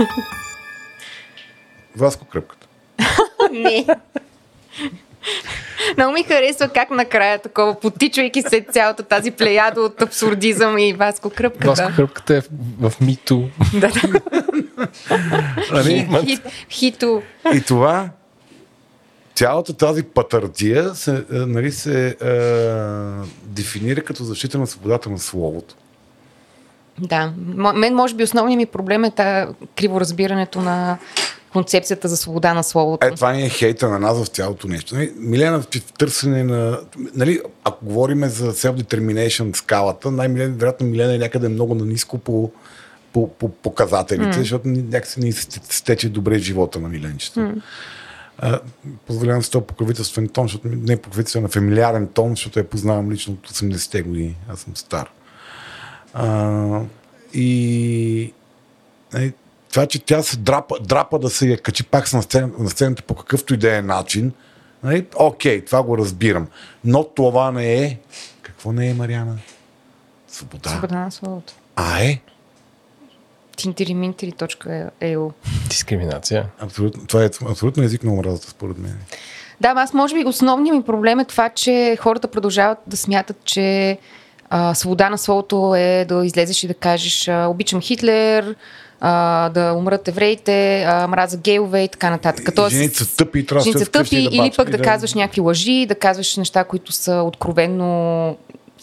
[laughs] Васко Кръпката. Не. [laughs] Много ми харесва как накрая такова, потичвайки се цялата тази плеяда от абсурдизъм и Васко Кръпката. Васко Кръпката е в, в Мито. Да, да. [laughs] Нали? Хит, хито. И това, цялата тази патардия се, е, нали, се е, дефинира като защита на свободата на словото. Да. М- Мен, може би, основният ми проблем е та криворазбирането на концепцията за свобода на словото. Е, това ни е хейта на нас в цялото нещо. Нали, Милена, в търсене на... Нали, ако говорим за self-determination скалата, най-милена, вероятно Милена е някъде много наниско по, по, по показателите, mm. защото ни- някакси не стече добре живота на Миленчето. Mm. позволявам се този покровителствен тон, защото не е покровителствен, а фамилиарен тон, защото я познавам лично от 80-те години. Аз съм стар. А, и нали, това, че тя се драпа, драпа да се я качи пак на, сцен, на сцената по какъвто и да е начин, нали, окей, това го разбирам. Но това не е... Какво не е, Мариана? Свобода. Свобода на словото. А е? tintirimintiri.eu Дискриминация. Абсолютно, това е абсолютно език на омразата, според мен. Да, аз може би основният ми проблем е това, че хората продължават да смятат, че а, свобода на словото е да излезеш и да кажеш а, обичам Хитлер, а, да умрат евреите, а, мраза гейове и така нататък. Тоест, Жените са тъпи и трябва жените са тъпи и да или пък и да, да- казваш някакви лъжи, да казваш неща, които са откровенно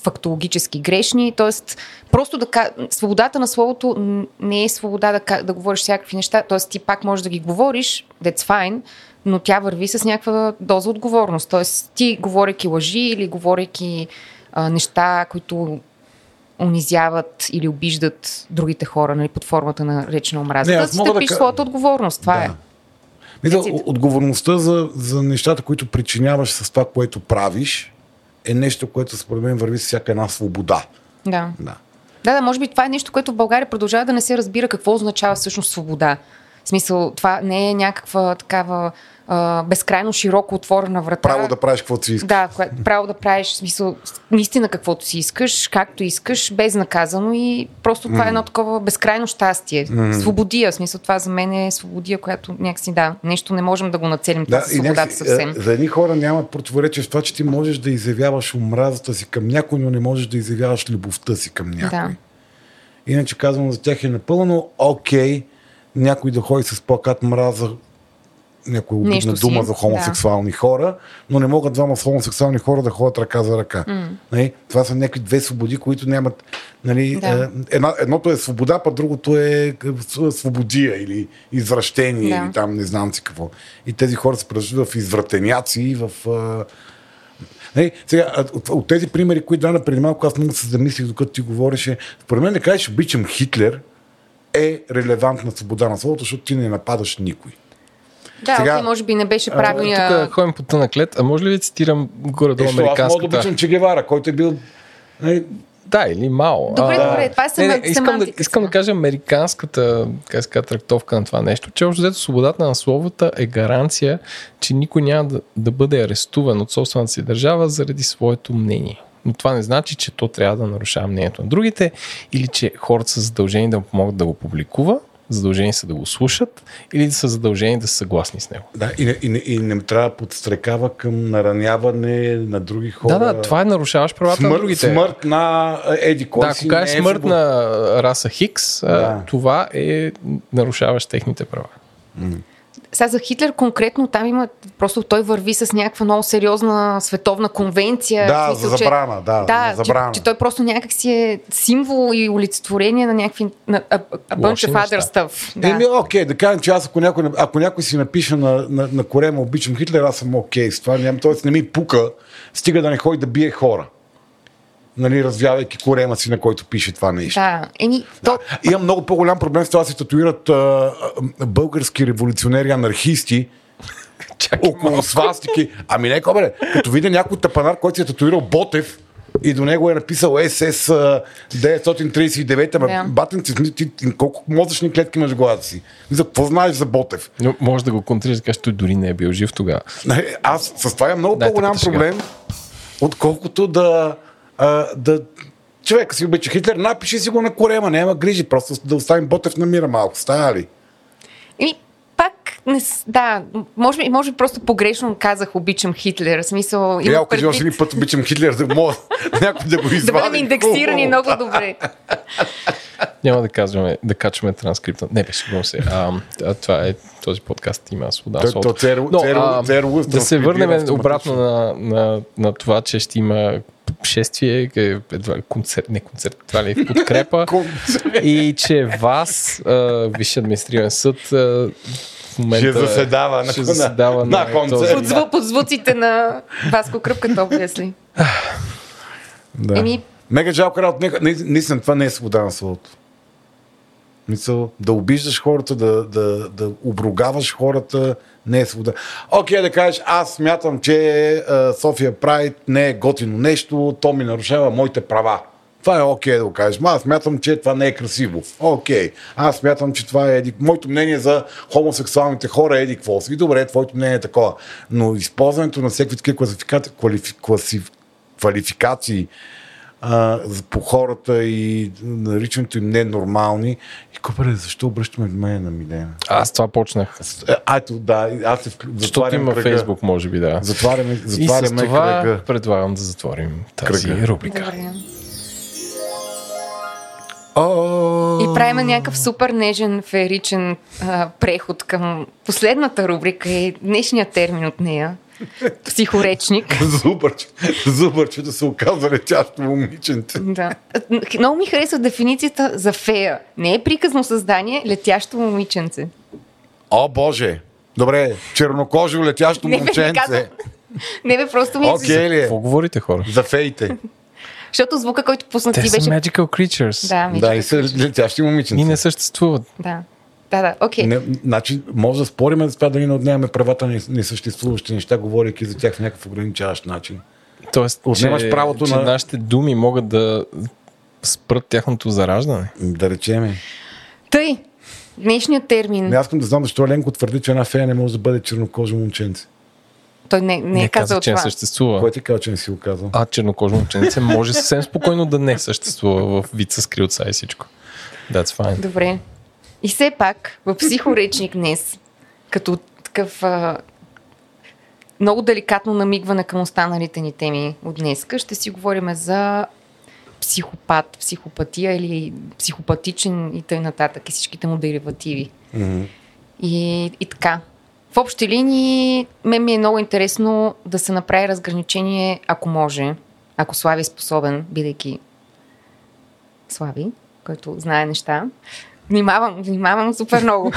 фактологически грешни. Тоест, просто да свободата на словото не е свобода да, да говориш всякакви неща. Тоест, ти пак можеш да ги говориш, that's fine, но тя върви с някаква доза отговорност. Тоест, ти говорейки лъжи или говорейки а, неща, които унизяват или обиждат другите хора нали, под формата на речна омраза. Не, Да аз да стъпиш ка- своята отговорност. Това Да. е. Мисля, отговорността за, за нещата, които причиняваш с това, което правиш, е нещо, което според мен върви с всяка една свобода. Да. Да. Да, да, може би това е нещо, което в България продължава да не се разбира какво означава всъщност свобода. В смисъл, това не е някаква такава а, безкрайно широко отворена врата. Право да правиш каквото си искаш. Да, право да правиш, в смисъл, наистина каквото си искаш, както искаш, безнаказано и просто това е едно такова безкрайно щастие. Свободия, в смисъл, това за мен е свободия, която някакси, да, нещо не можем да го нацелим Да, да, и свободата някакси, съвсем. е, за едни хора няма противоречие в това, че ти можеш да изявяваш омразата си към някой, но не можеш да изявяваш любовта си към някой. Да. Иначе казвам, за тях е напълно окей някой да ходи с плакат мраза някоя обидна дума за хомосексуални хора, но не могат двама с хомосексуални хора да ходят ръка за ръка. Нали? Това са някакви две свободи, които нямат. Нали, Да. е, една, едното е свобода, пък другото е с- свободия или извращение, Да. или там не знам си какво. И тези хора се превръщат в извратеняци, в. а, Нали, сега, от, от тези примери, които дана преди малко, аз много се замислих, докато ти говореше. Според мен да кажеш, обичам Хитлер, е релевантна свобода на словото, защото ти не нападаш никой. Да, сега- окей, може би не беше Тук правилния... ходим по тънък лед. А може ли ви цитирам горе-долу Е, що, аз мога да американската? обичам Че Гевара, който е бил... Нали, Да, или Мао. Добре, А, добре, това е не, не, сема- искам, да, искам да кажа американската как казва, трактовка на това нещо, че общо взето свободата на словата е гаранция, че никой няма да, да бъде арестуван от собствената си държава заради своето мнение. Но това не значи, че то трябва да нарушава мнението на другите или че хората са задължени да му помогат да го публикува, задължени са да го слушат или да са задължени да са съгласни с него. да, и, не, и, не, и не трябва да подстрекава към нараняване на други хора. Да, да, това е нарушаваш правата на смърт, другите. смърт на Еди кой Да, си, не е смърт свобода. на раса Хикс, Да. това е нарушаваш техните права. Сега за Хитлер конкретно там има, просто той върви с някаква много сериозна световна конвенция. Да, смисъл, за че- забрана, да, да за забрана. Че, че той просто някак си е символ и олицетворение на някакви на, a, a bunch of other stuff. Да. Еми, окей, да кажем, че аз ако някой, ако някой си напише на, на, на корема обичам Хитлер, аз съм окей с това. Нямам, тоест не ми пука, стига да не ходи да бие хора. Нали, развявайки корема си, на който пише това нещо. да. Еми, то, Имам много по-голям проблем с това да се татуират а, а, български революционери, анархисти, [laughs] Чакай около свастики. Ами не, бе, като видя някой тапанар, който си е татуирал Ботев и до него е написал СС а, 939, ама Да. батен ти, ти, ти, колко мозъчни клетки имаш в главата си. За какво знаеш за Ботев? Но може да го контрираш, да кажеш, той дори не е бил жив тогава. Аз с това имам много Дайте по-голям проблем, отколкото да, а, да човек си обича Хитлер, напиши си го на корема, няма грижи, просто да оставим Ботев на мира малко. Става ли? еми, пак не, да, може би, може би просто погрешно казах обичам Хитлер. В смисъл, Я имам кажи още един път обичам Хитлер, да мога [laughs] някой да го извади. да бъдем индексирани много добре. [laughs] Няма да казваме, да качваме транскрипта. Не, беше се. А, а, това е, този подкаст има свобода. То- то. Церу- Но, Церу- а, Церу да се върнем обратно на, на, на това, че ще има шествие, е, едва ли концерт, не концерт, това ли е в подкрепа. [laughs] и че вас, а, Висше административен съд, в момента Ще заседава на- ще заседава на на, концерт. този- Под, зву, под звуците на Васко Кръпката, обясли. Да. Еми- Мега жалко работа. Наистина, това не е свобода на словото. Мисъл, да обиждаш хората, да, да, да обругаваш хората, не е свобода. Окей, да кажеш, аз смятам, че София Прайд не е готино нещо, то ми нарушава моите права. Това е окей да го кажеш. Ма аз смятам, че това не е красиво. Окей. Аз смятам, че това е еди... Моето мнение за хомосексуалните хора е еди какво си. Добре, твоето мнение е такова. Но използването на всеки такива класификати... квалифи... класиф... квалификации а, за- по хората и наричането им ненормални. И копаре, защо обръщаме внимание на Милена? Аз това почнах. Е, А, ето, да, аз се вклю... Защото има кръга. Фейсбук, може би, да. Затваряме, И с затваряме това кръга. предлагам да затворим тази Кръга. рубрика. Добре. И правим някакъв супер нежен, фееричен а, преход към последната рубрика и днешния термин от нея. Психоречник. Зубърче, зубърче да се оказа летящо момиченце. Да. Много ми харесва дефиницията за фея. Не е приказно създание, летящо момиченце. О, Боже! Добре, чернокожо летящо Не бе, не казвам. момченце. Не бе, просто ми Окей ли е? Какво говорите, хора? За феите. Защото звука, който пусна Те ти са беше... magical creatures. Да, ми Да, и са летящи момиченци. И не съществуват. да. Да, да, окей. Не, значи, може да спориме за това дали не отнемаме правата на несъществуващи неща, говорейки за тях в някакъв ограничаващ начин. Тоест, Отнемаш че, правото че на- нашите думи могат да спрат тяхното зараждане. Да речеме. Тъй, днешният термин, Не, аз искам да знам защо Ленко твърди, че една фея не може да бъде чернокожо момченце. той не, не, е казал каза, че не това. съществува. Кой ти казва, че не си го казал? А чернокожо момченце може съвсем спокойно да не съществува в вид с крилца и всичко. That's fine. Добре. И все пак, в психоречник днес, като такъв а, много деликатно намигване към останалите ни теми от днеска, ще си говорим за психопат, психопатия или психопатичен и т.н. нататък и всичките му деривативи. И, и така. В общи линии, мен ми е много интересно да се направи разграничение, ако може, ако Слави е способен, бидейки Слави, който знае неща. Внимавам, внимавам супер много.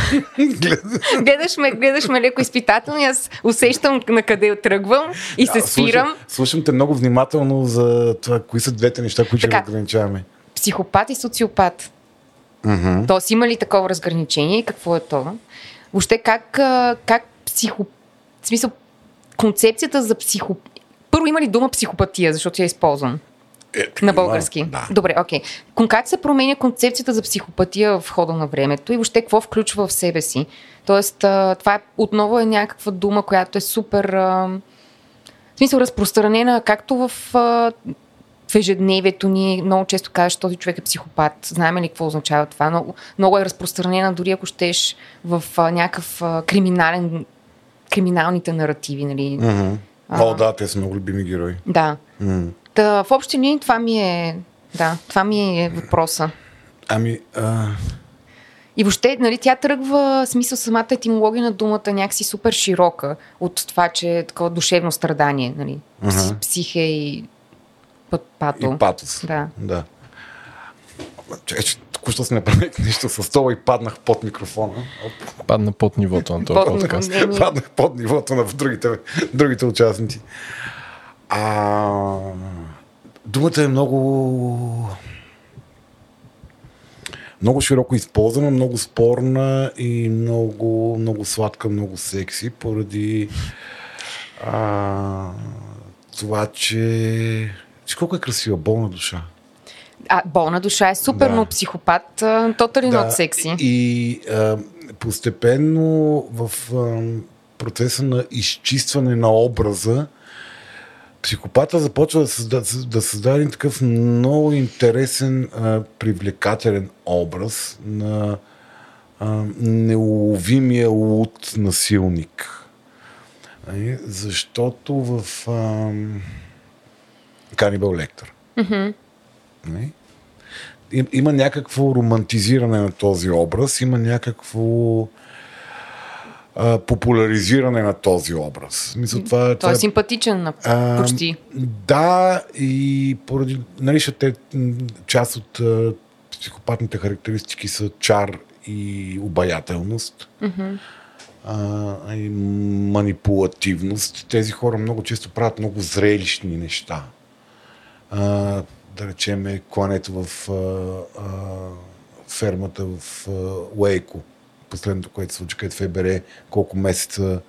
гледаш, ме, гледаш ме леко изпитателно и аз усещам на къде тръгвам и се А, спирам. Слушам, слушам те много внимателно за това, кои са двете неща, които ще разграничаваме. Психопат и социопат. Мгм. Тоест има ли такова разграничение и какво е това? Въобще как, как психо... В смисъл, концепцията за психо... Първо има ли дума психопатия, защото я използвам? Е, На български. Да. Добре, окей. Кон- Как се променя концепцията за психопатия в хода на времето и въобще какво включва в себе си? Тоест, това е, отново е някаква дума, която е супер... В смисъл, разпространена както в, в ежедневието ни. Много често кажеш, този човек е психопат. Знаем ли какво означава това? Много, много е разпространена, дори ако щеш в някакъв криминален криминалните наративи, нали? А. О, да, те са много любими герои. Да. М. Та, в общи линии това ми е... Да, това ми е въпроса. Ами, а, И въобще, нали, тя тръгва, смисъл самата етимология на думата е някакси супер широка от това, че е такова душевно страдание, нали? Мгм. психе и път, пато. и патос. Да. Да. Чакай, че току-що се направих нещо с стола и паднах под микрофона. Оп. Падна под нивото на този Под- подкаст. Не, не. Паднах под нивото на другите, другите участници. А, думата е много много широко използвана, много спорна и много, много сладка, много секси, поради а, това, че... че колко е красива, болна душа. А, болна душа е супер, Да. но психопат, тотали да, not секси. И а, постепенно в а, процеса на изчистване на образа, психопата започва да създава, да създава един такъв много интересен, а, привлекателен образ на а, неуловимия луд насилник. Нали? Защото в Канибал Лектор. Им- Има някакво романтизиране на този образ, има някакво а, популяризиране на този образ. Мисля, това, Той това е симпатичен на а, почти. Да, и поради, нали, те, част от а, психопатните характеристики са чар и обаятелност. А, и манипулативност. Тези хора много често правят много зрелищни неща. А, да речем клането в а, а, фермата в а, Уейко. Последното, което се случи, където ФБР колко месеца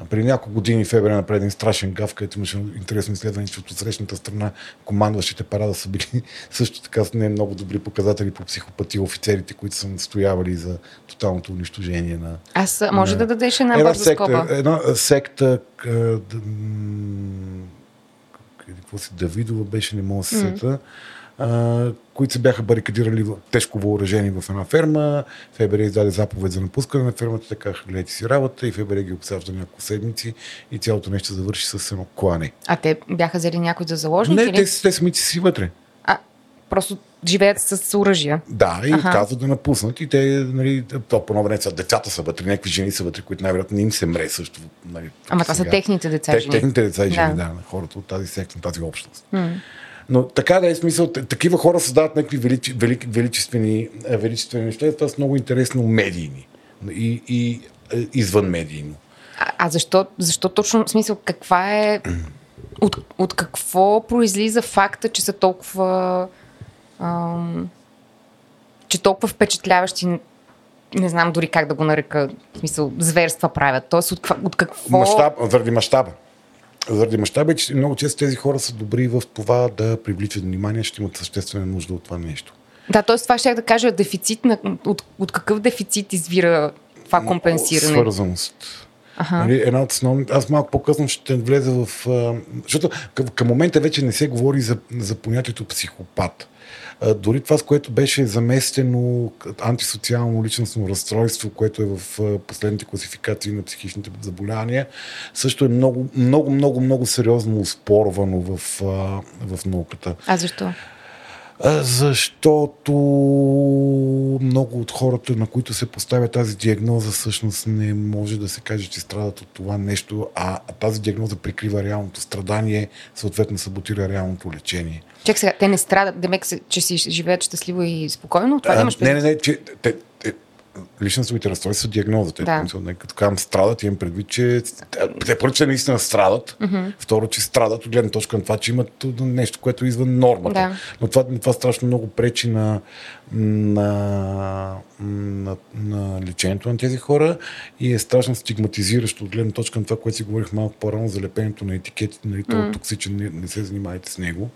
а Преди няколко години ФБР направи един страшен гав, където имаше интересно изследване, че от срещната страна командващите парада са били [laughs] също така с не много добри показатели по психопатия офицерите, които са настоявали за тоталното унищожение на, Аз може да дадеш една една бърза скоба. секта, една секта а, д- м, къде- какво си, Давидова беше, не мога да се сета, а, които се бяха барикадирали тежко въоръжени в една ферма. ФБР издаде заповед за напускане на фермата, така гледайте си работа и ФБР ги обсажда няколко седмици и цялото нещо завърши с едно клане. А те бяха взели някой за заложник Не, или? те, те самите си вътре. А, просто живеят с оръжия. Да, и Аха. отказват да напуснат. И те, нали, то по време са децата са вътре, някакви жени са вътре, които най-вероятно не им се мре също. Нали, Ама това са техните деца. Те, жени. техните деца и жени, да. Да. на хората от тази секта, на тази общност. Но така да е смисъл, такива хора създават някакви величи, велики, величествени, е, величествени неща, това са много интересно медийни и, и е, извън медийно. А, а защо, защо точно, в смисъл, каква е, от, от какво произлиза факта, че са толкова, ам, че толкова впечатляващи, не знам дори как да го нарека, в смисъл, зверства правят. Тоест, от, от какво... Мащаб, заради мащаба. Заради мащаба, че много често тези хора са добри в това да привличат внимание, ще имат съществена нужда от това нещо. Да, т.е. това ще да кажа дефицит на... От, от какъв дефицит извира това компенсиране? Свързаност. Нали, една от основните. Аз малко по-късно ще влеза в. Защото към момента вече не се говори за, за понятието психопат. Дори това, с което беше заместено антисоциално личностно разстройство, което е в последните класификации на психичните заболявания, също е много, много, много, много сериозно успорвано в, в науката. А защо? Защото много от хората, на които се поставя тази диагноза, всъщност не може да се каже, че страдат от това нещо, а тази диагноза прикрива реалното страдание, съответно саботира реалното лечение. Чак сега, те не страдат, демек, че си живеят щастливо и спокойно? Това А, имаш не, не, не, че те, личностните разстройства диагнозата. Да. Да. Като казвам страдат, имам предвид, че те първо, че наистина страдат. Mm-hmm. Второ, че страдат от гледна точка на това, че имат нещо, което е извън нормата. Да. Но това, това страшно много пречи на, на, на, на лечението на тези хора и е страшно стигматизиращо от гледна точка на това, което си говорих малко по-рано за лепенето на етикетите, нали, е токсичен, не, не се занимайте с него.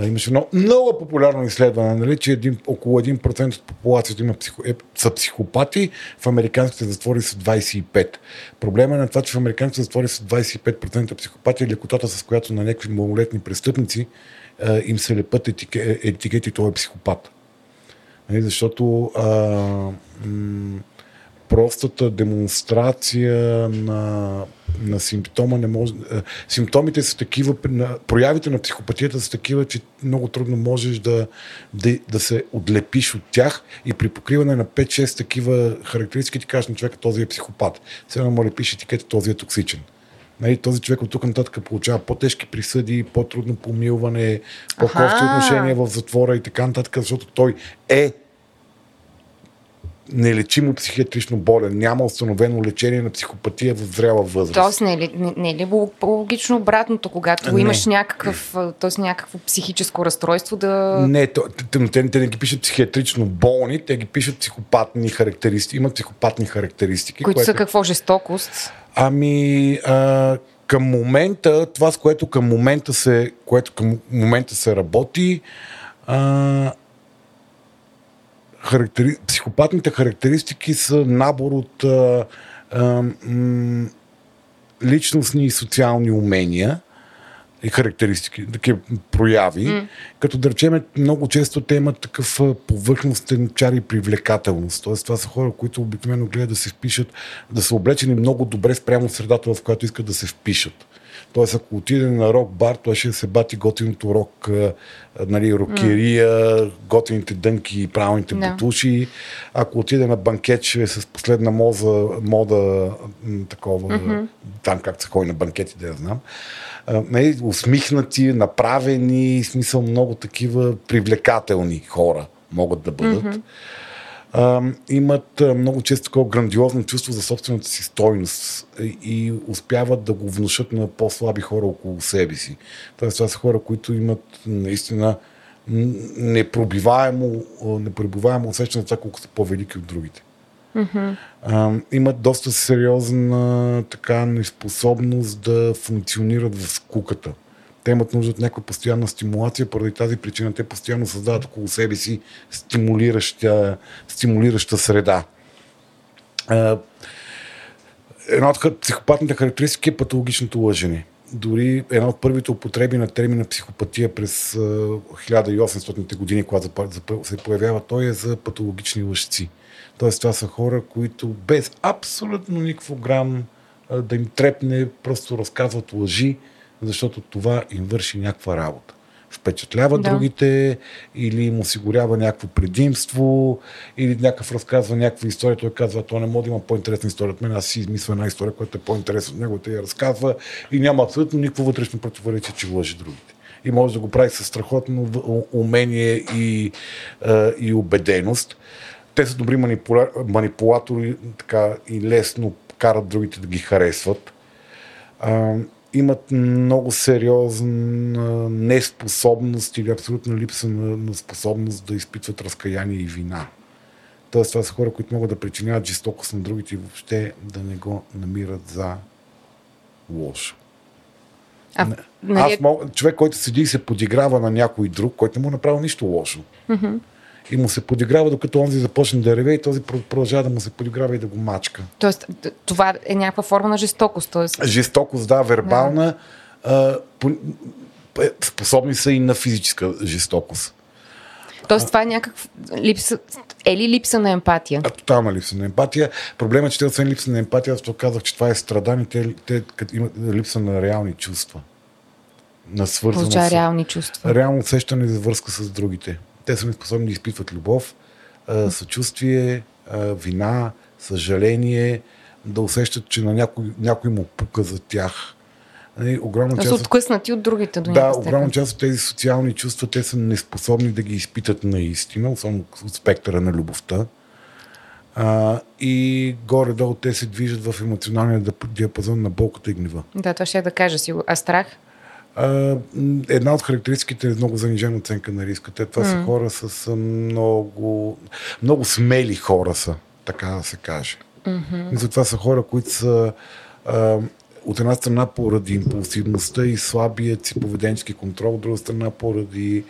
Имаше едно много популярно изследване, нали, че един, около 1% от популацията има психо, е, са психопати, в американските затвори са 25. Проблема е на това, че в американските затвори са 25% психопати, лекотата с която на някакви малолетни престъпници а, им се лепат етике, етикети, той е психопат. Нали, защото а, м- простата демонстрация на, на симптома не може. а, Симптомите са такива, проявите на психопатията са такива, че много трудно можеш да, да, да се отлепиш от тях и при покриване на 5-6 такива характеристики ти кажеш на човека, този е психопат. Сега му лепиш етикета, този е токсичен. Нали, този човек от тук нататък получава по-тежки присъди, по-трудно помилване, по-кофти отношения в затвора и така нататък, защото той е нелечимо психиатрично болен. Няма установено лечение на психопатия в зряла възраст. Тоест, не е ли, не, не е ли лог- логично обратното, когато Не. имаш някакъв, тоест, някакво психическо разстройство да... Не, то, те, те, те не ги пишат психиатрично болни, те ги пишат психопатни характеристики. Имат психопатни характеристики. които което... са какво жестокост? Ами, а, към момента, това с което към момента се, което към момента се работи, а, характери... психопатните характеристики са набор от а, а, м, личностни и социални умения и характеристики, такива прояви, mm. като да речем много често те имат такъв повърхностен чар и привлекателност. Тоест това са хора, които обикновено гледат да се впишат, да са облечени много добре спрямо средата, в която искат да се впишат. Тоест, ако отиде на рок бар, той ще се бати готиното рок, нали, рокерия, mm. готините дънки и правилните no. бутуши. Ако отиде на банкет, ще е с последна моза, мода, такова, mm-hmm. там както се ходи на банкети, да я знам. Нали, усмихнати, направени, смисъл много такива привлекателни хора могат да бъдат. Mm-hmm а, имат много често такова грандиозно чувство за собствената си стойност и, успяват да го внушат на по-слаби хора около себе си. Тоест, това са хора, които имат наистина непробиваемо, непробиваемо усещане това колко са по-велики от другите. Mm-hmm. А, имат доста сериозна така неспособност да функционират в скуката те имат нужда от някаква постоянна стимулация, поради тази причина те постоянно създават около себе си стимулираща, стимулираща среда. Една от психопатните характеристики е патологичното лъжене. Дори една от първите употреби на термина психопатия през 1800-те години, когато се появява той е за патологични лъжци. Тоест това са хора, които без абсолютно никакво грам да им трепне, просто разказват лъжи, защото това им върши някаква работа. Впечатлява да. другите или им осигурява някакво предимство или някакъв разказва някаква история. Той казва, то не може да има по-интересна история от мен. Аз си измисля една история, която е по-интересна от него, той я разказва и няма абсолютно никакво вътрешно противоречие, че лъжи другите. И може да го прави със страхотно умение и, и убеденост. Те са добри манипула... манипулатори така, и лесно карат другите да ги харесват имат много сериозна неспособност или абсолютна липса на, на способност да изпитват разкаяние и вина. Тоест, това са хора, които могат да причиняват жестокост на другите и въобще да не го намират за лошо. А, нали... Аз мог, човек, който седи и се подиграва на някой друг, който не му е направил нищо лошо. Mm-hmm и му се подиграва, докато онзи започне да реве и този продължава да му се подиграва и да го мачка. Тоест, това е някаква форма на жестокост. Тоест... Жестокост, да, вербална. Да. А, е, способни са и на физическа жестокост. Тоест, това е някаква липса. Е ли липса на емпатия? А, тотална липса на емпатия. Проблемът е, че те освен липса на емпатия, аз казах, че това е страдание, те, те имат липса на реални чувства. На свързаност. Получава реални чувства. Реално усещане за връзка с другите. Те са неспособни да изпитват любов, съчувствие, вина, съжаление, да усещат, че на някой, някой му пука за тях. Нали, огромна част, са откъснати от другите до Да, огромна част от тези социални чувства, те са неспособни да ги изпитат наистина, особено от спектъра на любовта. А, и горе-долу те се движат в емоционалния диапазон на болката и гнева. Да, това ще е да кажа си. А страх? А, една от характеристиките е много занижена оценка на риска. Те това mm. са хора с много, много смели хора са, така да се каже. Mm-hmm. Затова са хора, които са а, от една страна поради импулсивността и слабият си поведенчески контрол, от друга страна поради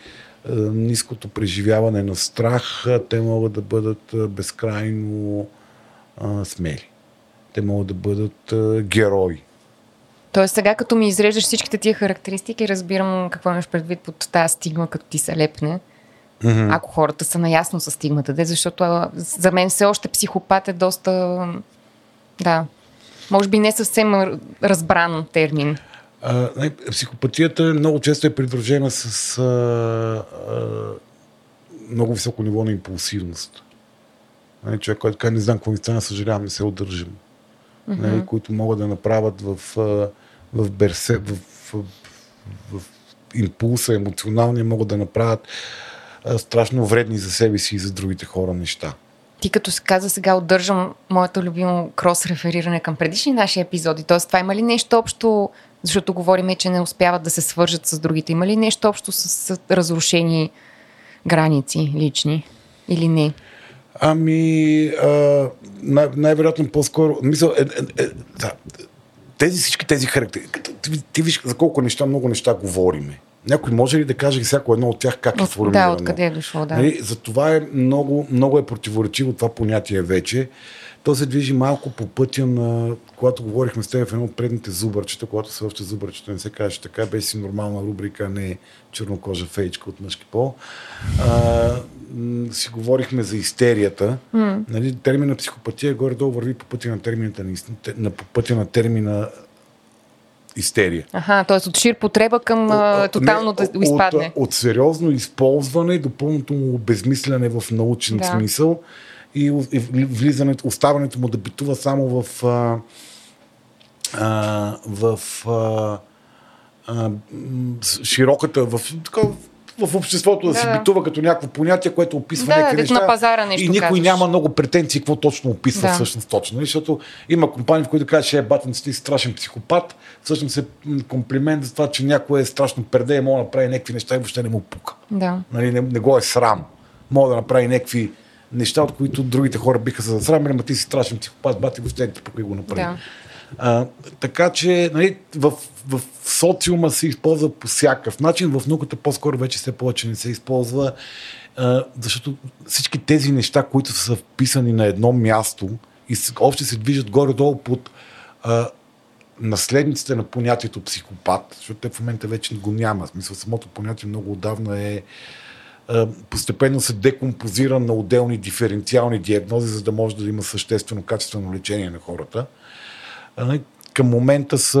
а, ниското преживяване на страх, те могат да бъдат безкрайно а, смели. Те могат да бъдат а, герои Тоест сега като ми изреждаш всичките тия характеристики, разбирам какво имаш предвид под тази стигма, като ти се лепне. Mm-hmm. Ако хората са наясно с стигмата, де, защото за мен все още психопат е доста, да, може би не съвсем разбран термин. А, психопатията много често е придружена с а, а, много високо ниво на импулсивност. Нали, човек, който не знам какво ми стана, съжалявам, не се удържам. Mm-hmm. Нали, които могат да направят в а, в, берсе, в, в, в импулса емоционалния могат да направят а, страшно вредни за себе си и за другите хора неща. Ти като се каза сега, отдържам моето любимо крос-рефериране към предишни наши епизоди. Тоест, това има ли нещо общо, защото говорим, че не успяват да се свържат с другите? Има ли нещо общо с, с разрушени граници лични или не? Ами, а, най- най-вероятно по-скоро. Мисъл, е, е, е, да, тези всички тези характеристики, ти, ти виж за колко неща, много неща говориме. Някой може ли да каже всяко едно от тях как е формирано? Да, откъде е дошло, да. Нали? За това е много, много е противоречиво това понятие вече. То се движи малко по пътя на, когато говорихме с теб в едно от предните зубърчета, когато все още зубърчета не се каже така, беше си нормална рубрика, не чернокожа фейчка от мъжки пол. А, си говорихме за истерията. Mm. Нали, термина психопатия горе-долу върви по пътя на термината на, по пътя на термина истерия. Аха, т.е. от шир потреба към а, тотално да Не, изпадне. От, от сериозно използване до пълното му обезмисляне в научен Да. смисъл и, и влизането, оставането му да битува само в, а, а, в а, а, широката, в, така, в обществото да, Да, да. битува като някакво понятие, което описва Да, някакви неща. на пазара нещо и никой казваш. няма много претенции какво точно описва Да. всъщност точно. нали? Защото има компании, в които кажат, че е батен, ти си страшен психопат. Всъщност е комплимент за това, че някой е страшно перде и може да направи някакви неща и въобще не му пука. Да. Нали, не, не го е срам. Мога да направи някакви неща, от които другите хора биха се засрамили, ама ти си страшен психопат, бати ти пука и го направи. Да. А, така че нали, в, в социума се използва по всякакъв начин, в науката по-скоро вече все повече не се използва, а, защото всички тези неща, които са вписани на едно място и още се движат горе-долу под а, наследниците на понятието психопат, защото те в момента вече го няма. В смисъл, самото понятие много отдавна е постепенно се декомпозира на отделни диференциални диагнози, за да може да има съществено качествено лечение на хората. А, нали, към момента са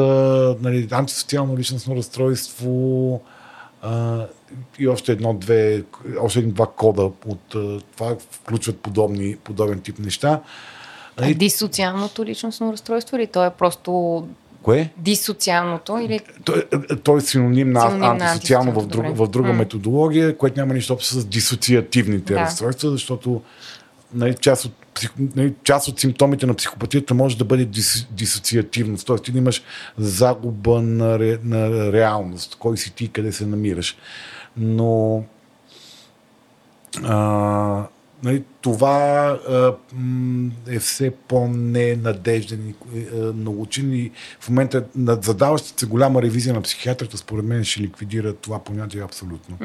нали, антисоциално личностно разстройство а, и още едно-две, още един-два кода от а, това включват подобни, подобен тип неща. А Нали, дисоциалното личностно разстройство или то е просто кое? дисоциалното или Той, е- той е синоним на Синоним на антисоциално в, антисоциално, друг, добре. в друга М. методология, което няма нищо общо с дисоциативните Да. разстройства, защото нали, част, от, нали, част от симптомите на психопатията може да бъде дис, дисоциативност, т.е. ти да имаш загуба на, ре, на реалност, кой си ти, къде се намираш. Но а, нали, това а, е все по-ненадежден и е, научен и в момента задаващата се голяма ревизия на психиатрията, според мен ще ликвидира това понятие абсолютно.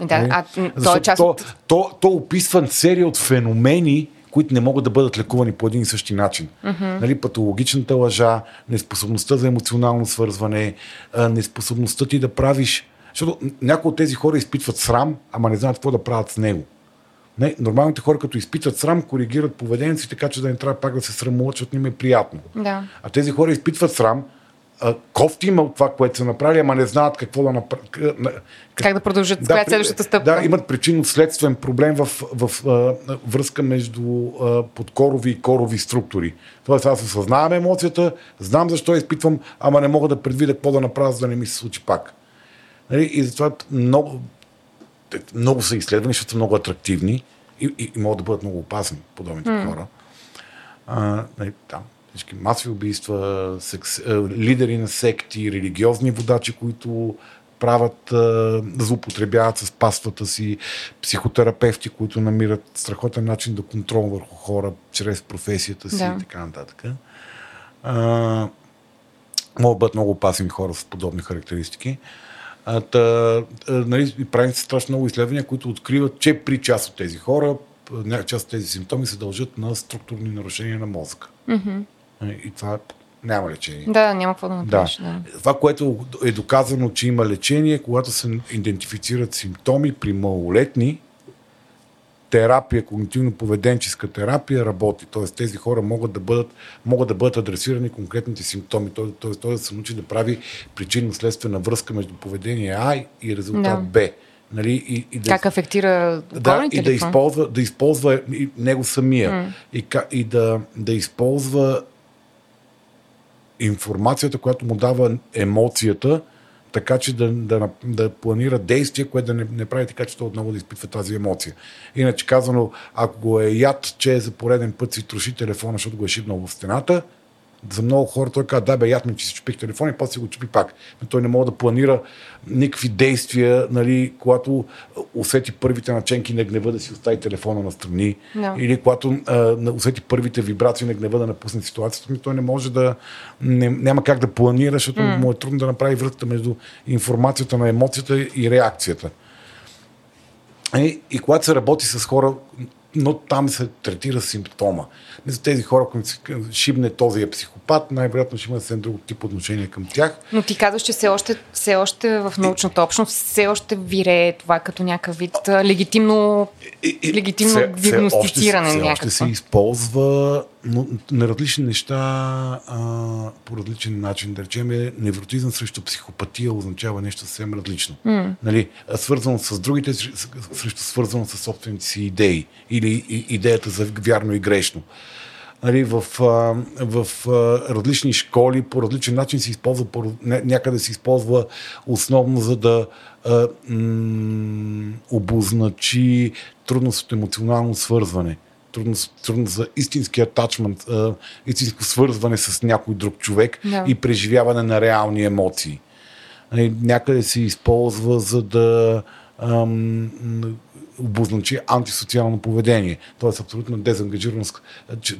да, Нали? а м, то е част то, то, то описва серия от феномени, които не могат да бъдат лекувани по един и същи начин. Mm-hmm. Нали, патологичната лъжа, неспособността за емоционално свързване, неспособността ти да правиш. Защото някои от тези хора изпитват срам, ама не знаят какво да правят с него. Не, нормалните хора, като изпитват срам, коригират поведението си, така че да не трябва пак да се срамуват, защото им е приятно. Да. А тези хора изпитват срам, кофти има от това, което са направили, ама не знаят какво да направят. Как да продължат? Да, коя е следващата стъпка? Да, имат причинно-следствен проблем в, в, в а, връзка между а, подкорови и корови структури. Тоест аз осъзнавам емоцията, знам защо я изпитвам, ама не мога да предвидя какво да направя, за да не ми се случи пак. Нали? И затова много, много са изследвани, защото са много атрактивни и, и, и могат да бъдат много опасни подобните mm. хора. А, нали, там, всички масови убийства, секс, а, лидери на секти, религиозни водачи, които правят, а, злоупотребяват с паствата си, психотерапевти, които намират страхотен начин да контрол върху хора чрез професията си Да. и така нататък. А, могат да бъдат много опасни хора с подобни характеристики. А, та, а, нали, и правим се страшно много изследвания, които откриват, че при част от тези хора, част от тези симптоми се дължат на структурни нарушения на мозъка. Mm-hmm. И това няма лечение. Да, няма какво да Да. направиш. Да. Това, което е доказано, че има лечение, когато се идентифицират симптоми при малолетни, терапия, когнитивно-поведенческа терапия работи. Тоест тези хора могат да бъдат, могат да бъдат адресирани конкретните симптоми. Тоест, тоест той да се научи да прави причинно-следствена връзка между поведение А и резултат Да. Б. Нали? И, и да Как афектира да, и да използва, да използва и него самия. И, ка- и да, да използва информацията, която му дава емоцията, така че да, да, да планира действие, което да не, не прави така, че той отново да изпитва тази емоция. Иначе казано, ако го е яд, че за пореден път си троши телефона, защото го е шибнал в стената, за много хора той казва, да бе, ми, че си чупих телефона и после си го чупи пак. Но той не може да планира никакви действия, нали, когато усети първите наченки на гнева да си остави телефона на страни, Да. или когато а, усети първите вибрации на гнева да напусне ситуацията, ми той не може да, не, няма как да планира, защото mm. му е трудно да направи връзката между информацията на емоцията и реакцията. И, и когато се работи с хора, но там се третира симптома. За тези хора, които си шибне този е психопат, най-вероятно ще има съвсем друг тип отношение към тях. Но ти казваш, че все още, все още в научната общност все още вирее това като някакъв вид легитимно, легитимно все- все диагностициране още, все още се използва но, на различни неща а, по различен начин. Да речем, е, невротизъм срещу психопатия означава нещо съвсем различно. Mm. Нали, свързано с другите, срещу свързано с собствените си идеи или идеята за вярно и грешно. Нали, в, в различни школи по различен начин се използва, по, ня- някъде се използва основно за да а, м- обозначи трудност от емоционално свързване. Трудност, трудност за истински атачмент, истинско свързване с някой друг човек Да. и преживяване на реални емоции. Нали, някъде се използва за да ам, обозначи антисоциално поведение. Тоест абсолютна дезангажираност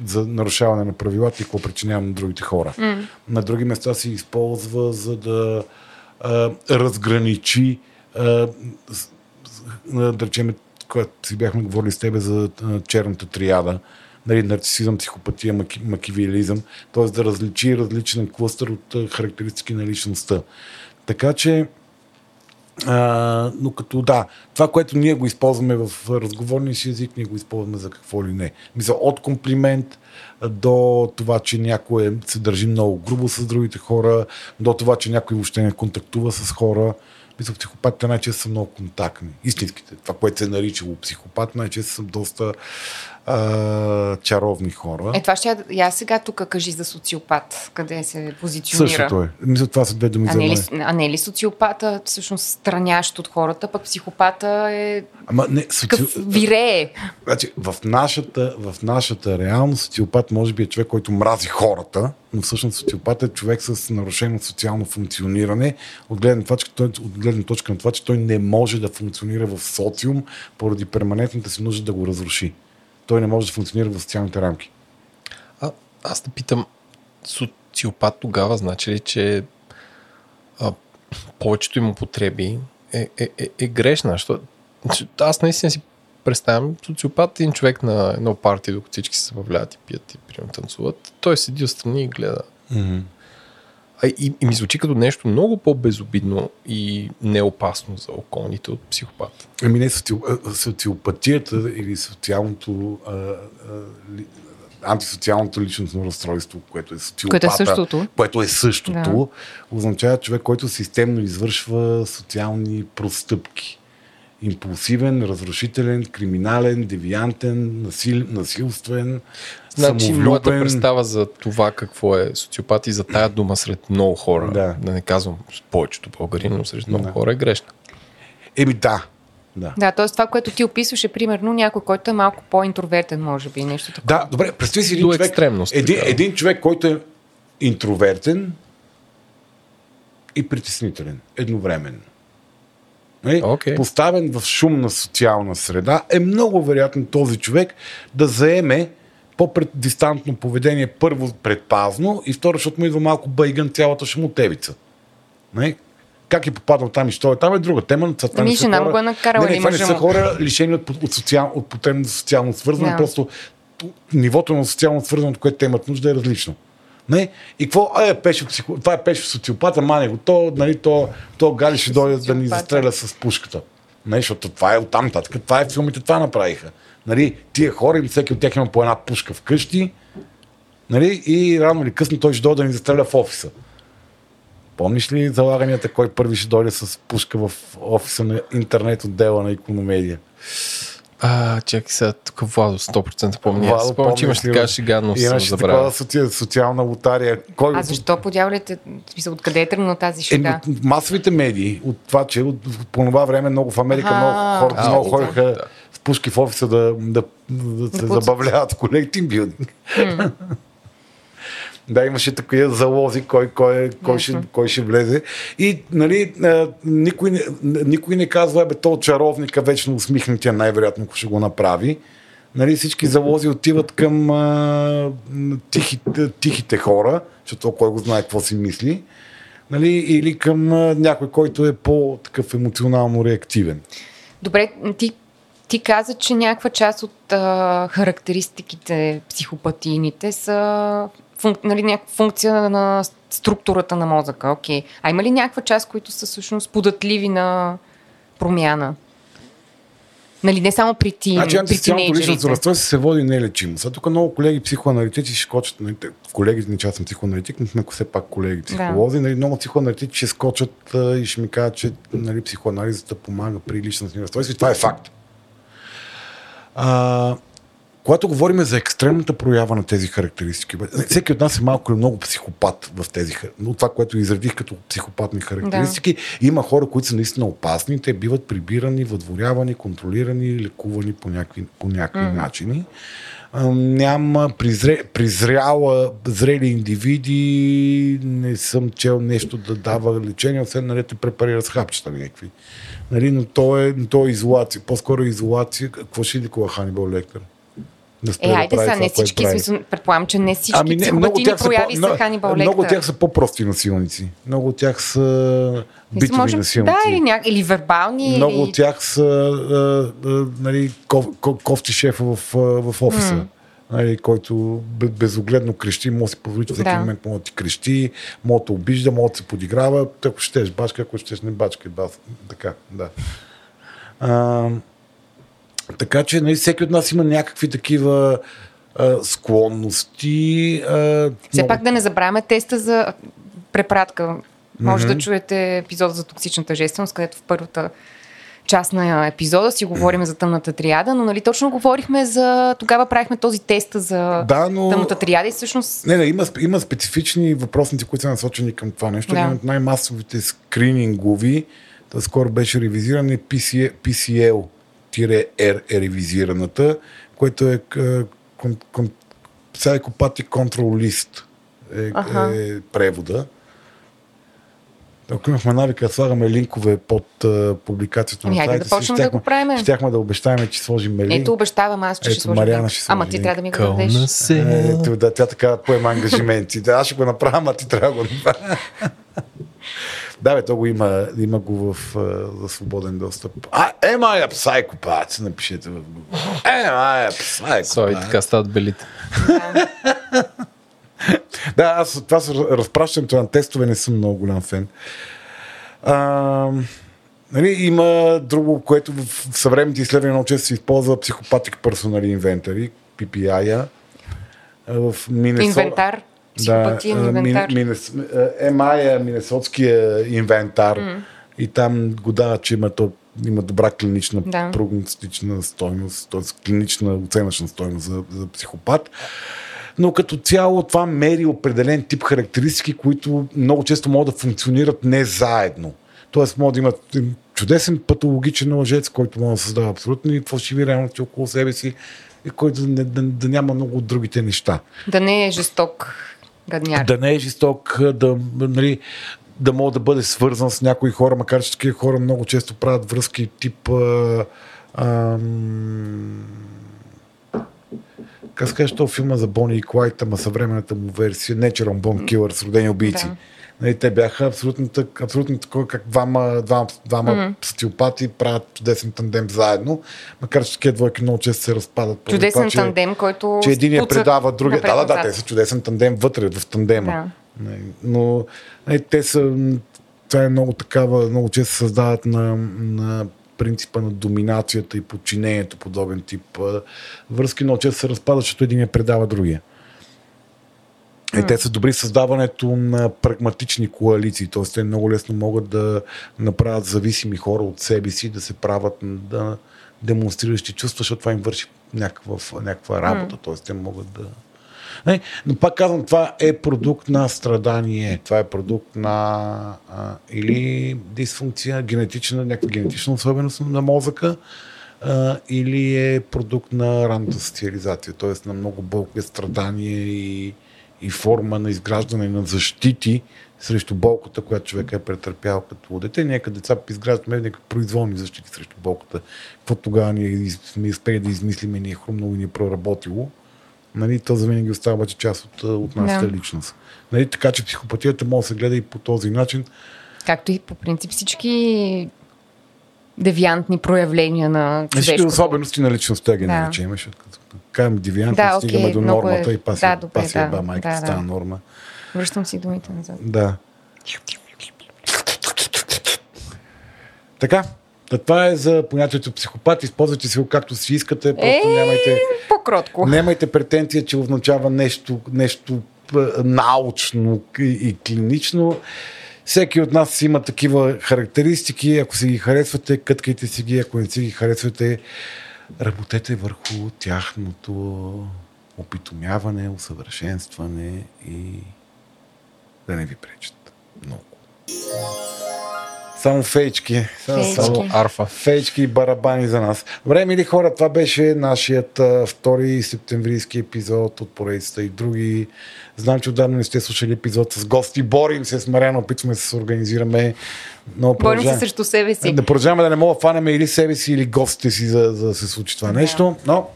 за нарушаване на правилата и какво причинява на другите хора. Mm. На други места се използва за да а, разграничи а, да речем, когато си бяхме говорили с тебе за черната триада, нали, нарцисизъм, психопатия, маки, макивиализъм, т.е. да различи различен клъстър от характеристики на личността. Така че, а, но като да, това, което ние го използваме в разговорния си език, ние го използваме за какво ли не. Мисля, от комплимент до това, че някой се държи много грубо с другите хора, до това, че някой въобще не контактува с хора. Мисля, психопатите най-често са много контактни. Истинските. Това, което се е наричало психопат, най-често са доста а, чаровни хора. Е, това ще я, сега тук кажи за социопат, къде се позиционира. Същото е. Мисля, това са две думи А за не, ли, мен. а не е ли социопата всъщност странящ от хората, пък психопата е Ама не, соци... вирее. Значи, в, нашата, в нашата реалност социопат може би е човек, който мрази хората, но всъщност социопат е човек с нарушено социално функциониране, от гледна, той, от гледна точка на това, че той не може да функционира в социум поради перманентната си нужда да го разруши. Той не може да функционира в социалните рамки. А, аз те питам, социопат тогава значи ли, че а, повечето им употреби е, е, е, е грешна? Че аз наистина си представям социопат е един човек на едно парти, докато всички се забавляват и пият и примерно танцуват. Той седи отстрани и гледа. Mm-hmm. А, и, и ми звучи като нещо много по-безобидно и неопасно за околните от психопат. Ами не, социопатията или социалното а, а, ли... антисоциалното личностно разстройство, което е социопата, Което е същото. което е същото Да. означава човек, който системно извършва социални простъпки. Импулсивен, разрушителен, криминален, девиантен, насил... насилствен, Значи, моята представа за това какво е социопат и за тая дума сред много хора, Да. да не казвам с повечето българи, но сред много Да. хора е грешна. Еми да. да. Да, т.е. това, което ти описваш е примерно някой, който е малко по-интровертен, може би, нещо такова. Да, добре, представи си един До човек, един, така. един човек, който е интровертен и притеснителен едновременно. Нали? Окей. Поставен в шумна социална среда, е много вероятно този човек да заеме по-дистантно поведение, първо предпазно и второ, защото му идва малко байган цялата шумотевица. Нали? Как е попаднал там и що е там е друга тема. Това Ами, не са жена хора- го е накарала Не, не, това не са му? хора лишени от, от, социал, от потребност социално свързване, Да. просто нивото на социално свързване, от което те имат нужда е различно. Не? И какво? А, е, пеше, психо... това е пеше социопата, мане го. То, нали, то, то Гали ще дойде да ни застреля с пушката. Не, защото това е оттам нататък. Това е филмите, това направиха. Нали, тия хора, или всеки от тях има по една пушка вкъщи, нали, и рано или късно той ще дойде да ни застреля в офиса. Помниш ли залаганията, кой първи ще дойде с пушка в офиса на интернет отдела на икономедия? А, чакай сега, тук Владо 100% помня. Владо, спомням, че имаш така шега, но съм забравил. такава соци... социална лотария. Кой... А защо подявалите, смисъл, откъде е тръгнала тази шега? Е, масовите медии, от това, че от, по това време много в Америка Аха. много хора А, много ходиха пушки в офиса да, да, да се пуцат. забавляват колеги тимбилдинг. Да, имаше такива залози, кой, кой, кой, ще, кой ще влезе. И нали, никой, не, никой не казва, бе, то чаровника вечно усмихнатия най-вероятно ще го направи. Нали, всички залози отиват към а, тихите, тихите хора, защото кой го знае какво си мисли. Нали, или към а, някой, който е по-такъв емоционално реактивен. Добре, ти ти каза, че някаква част от а, характеристиките психопатийните са функ, нали, някаква функция на структурата на мозъка. Окей. А има ли някаква част, които са всъщност податливи на промяна? Нали, не само при ти, Значи антисоциалното личностно разстройство се води нелечимо. Сега тук много колеги психоаналитици ще скочат, нали, те- колегите ни, че аз съм психоаналитик, но сме все пак колеги психолози, нали, много психоаналитици ще скочат а, и ще ми кажат, че нали, психоанализата помага при личностни разстройства това е факт. А, когато говорим за екстремната проява на тези характеристики, всеки от нас е малко или много психопат в тези, но това, което изредих като психопатни характеристики, има хора, които са наистина опасни, те биват прибирани, въдворявани, контролирани, лекувани по някакви, по някакви mm. начини. А, няма призре, призряла, зрели индивиди, не съм чел нещо да дава лечение, освен нали, те препарира с хапчета някакви. Нали, но то е, то е изолация. По-скоро е изолация. Какво ще лекува Ханибал Лектор? Да Е, да айде прави сега, не всички, прави. смисъл, предполагам, че не всички ами не, много тях са прояви по, са Ханибал Лектор. много от тях са по-прости насилници. Много от тях са битови може, насилници. да, или, ня... или вербални, Много или... от тях са а, а, нали, ков, ков, кофти шефа в, в офиса. М. Нали, който бе- безогледно крещи, може да си позволи, че всеки Да. момент може да ти крещи, може да обижда, може да се подиграва, ако щеш бачка, ако щеш не бачка. Бас. Така, да. А, така че нали, всеки от нас има някакви такива а, склонности. А, Все много- пак да не забравяме теста за препратка. Може Мгм. да чуете епизода за токсичната жественост, където в първата част на епизода си говорим за тъмната триада, но нали точно говорихме за... Тогава правихме този тест за Да, но... тъмната триада и всъщност... Не, не, има, има специфични въпросници, които са насочени към това нещо. Да. Един от най-масовите скринингови, да скоро беше ревизиран, е PCL, PCL-R е ревизираната, което е к- кон, кон, Psychopathic Control List е, Аха. е превода. Ако имахме навика да слагаме линкове под а, публикацията Ами, на хайде сайта да почнем да го правим. щяхме да обещаем, че сложим линк. Ето обещавам аз, че Ето, ще сложа Мариана линк. ще сложи Ама ти трябва да ми го дадеш. се. Ето, да, тя така поема ангажименти. Да, аз ще го направя, а ти трябва да го направя. да, бе, то го има, има го в, а, за свободен достъп. А, I a psychopath? Напишете в Google. I a psychopath? Сой, така стават белите. Да, аз това с разпращането на тестове не съм много голям фен. А, нали, има друго, което в съвременните изследвания много често се използва психопатик персонали инвентари, PPI-а. В Минесо... Инвентар. Психопатиен а, инвентар. Мин, Минес, а, MI е Минесотския инвентар и там го дава, че има, то, има добра клинична Да. прогностична стойност, т.е. клинична оценъчна стойност за, за психопат. Но като цяло това мери определен тип характеристики, които много често могат да функционират не заедно. Тоест могат да имат чудесен патологичен лъжец, който може да създава абсолютни фалшиви реалности около себе си и който да, да, да няма много от другите неща. Да не е жесток гадняр. Да не е жесток, да, нали, да може да бъде свързан с някои хора, макар че такива хора много често правят връзки тип а, ам, се казваш, този филма за Бони и Клайд, ама съвременната му версия, Natural Born Killers, родени убийци. Да. Нали, те бяха абсолютно, так, абсолютно такова, как двама, двама, двама mm-hmm. стилпати правят чудесен тандем заедно, макар че такива двойки много често се разпадат. Чудесен това, че- тандем, който че един я предава другия. Да, да, да, те са чудесен тандем вътре в тандема. Да. Не, Но не, те са. Това е много такава, много често се създават на, на принципа на доминацията и подчинението, подобен тип връзки, много често се разпадат, защото един я предава другия. Е, те са добри в създаването на прагматични коалиции, т.е. те много лесно могат да направят зависими хора от себе си, да се правят да демонстриращи чувства, защото това им върши някаква, някаква работа, т.е. те могат да... Не, но пак казвам, това е продукт на страдание, това е продукт на а, или дисфункция, генетична, някаква генетична особеност на мозъка, а, или е продукт на ранната социализация, т.е. на много болка, страдание и, и форма на изграждане на защити срещу болката, която човек е претърпял като дете. Като деца изграждаме някакви произволни защити срещу болката. Какво тогава ние сме успели да измислим и ни е хрумнало и ни е проработило. Нали, то винаги остава обаче част от, от нашата Да. личност. Нали, така че психопатията може да се гледа и по този начин. Както и по принцип всички девиантни проявления на Всички човешкото. особености на личността ги Да. защото като кажем девиант, Да, окей, стигаме до нормата е- и паси, да, добре, паси да, еба майка, да, да, става да. норма. Връщам си думите назад. Да. Така, Та това е за понятието психопат. Използвайте си го както си искате. Просто Е, нямайте, По-кротко. нямайте претенция, че означава нещо, нещо п- научно и, и клинично. Всеки от нас има такива характеристики. Ако си ги харесвате, къткайте си ги. Ако не си ги харесвате, работете върху тяхното опитомяване, усъвършенстване и да не ви пречат много. Само фейчки. Фейчки. само арфа. фейчки и барабани за нас. Добре, мили хора, това беше нашият а, втори септемврийски епизод от поредицата и други. Знам, че отдавна не сте слушали епизод с гости. Борим се с Мариана, опитваме се да се организираме. Но Борим се срещу себе си. да продължаваме да не мога да фанеме или себе си, или гостите си, за, за да се случи това нещо. Но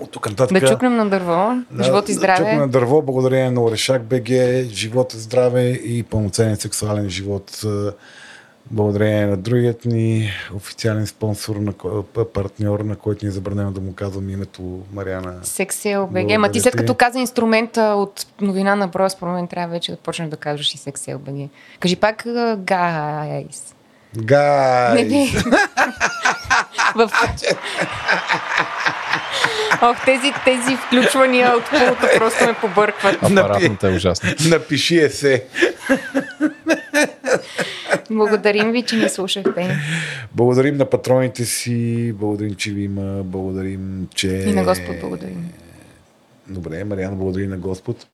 от тук нататък... Да чукнем на дърво. Живот и Да, чукнем на здраве. дърво, благодарение на Орешак БГ, живот и здраве и пълноценен сексуален живот. Благодарение на другият ни официален спонсор, на, партньор, на който ни е забранено да му казвам името Мариана. Сексел БГ. Ма ти след като каза инструмента от новина на броя, според мен трябва вече да почнеш да казваш и Сексел БГ. Кажи пак гайс. Не Гай! би. [laughs] В... Ох, тези, тези включвания от пулта просто ме побъркват. Апаратната е ужасна. Напиши е се. Благодарим ви, че ни слушахте. Благодарим на патроните си, благодарим, че ви има, благодарим, че... И на Господ благодарим. Добре, Мариана, благодари на Господ.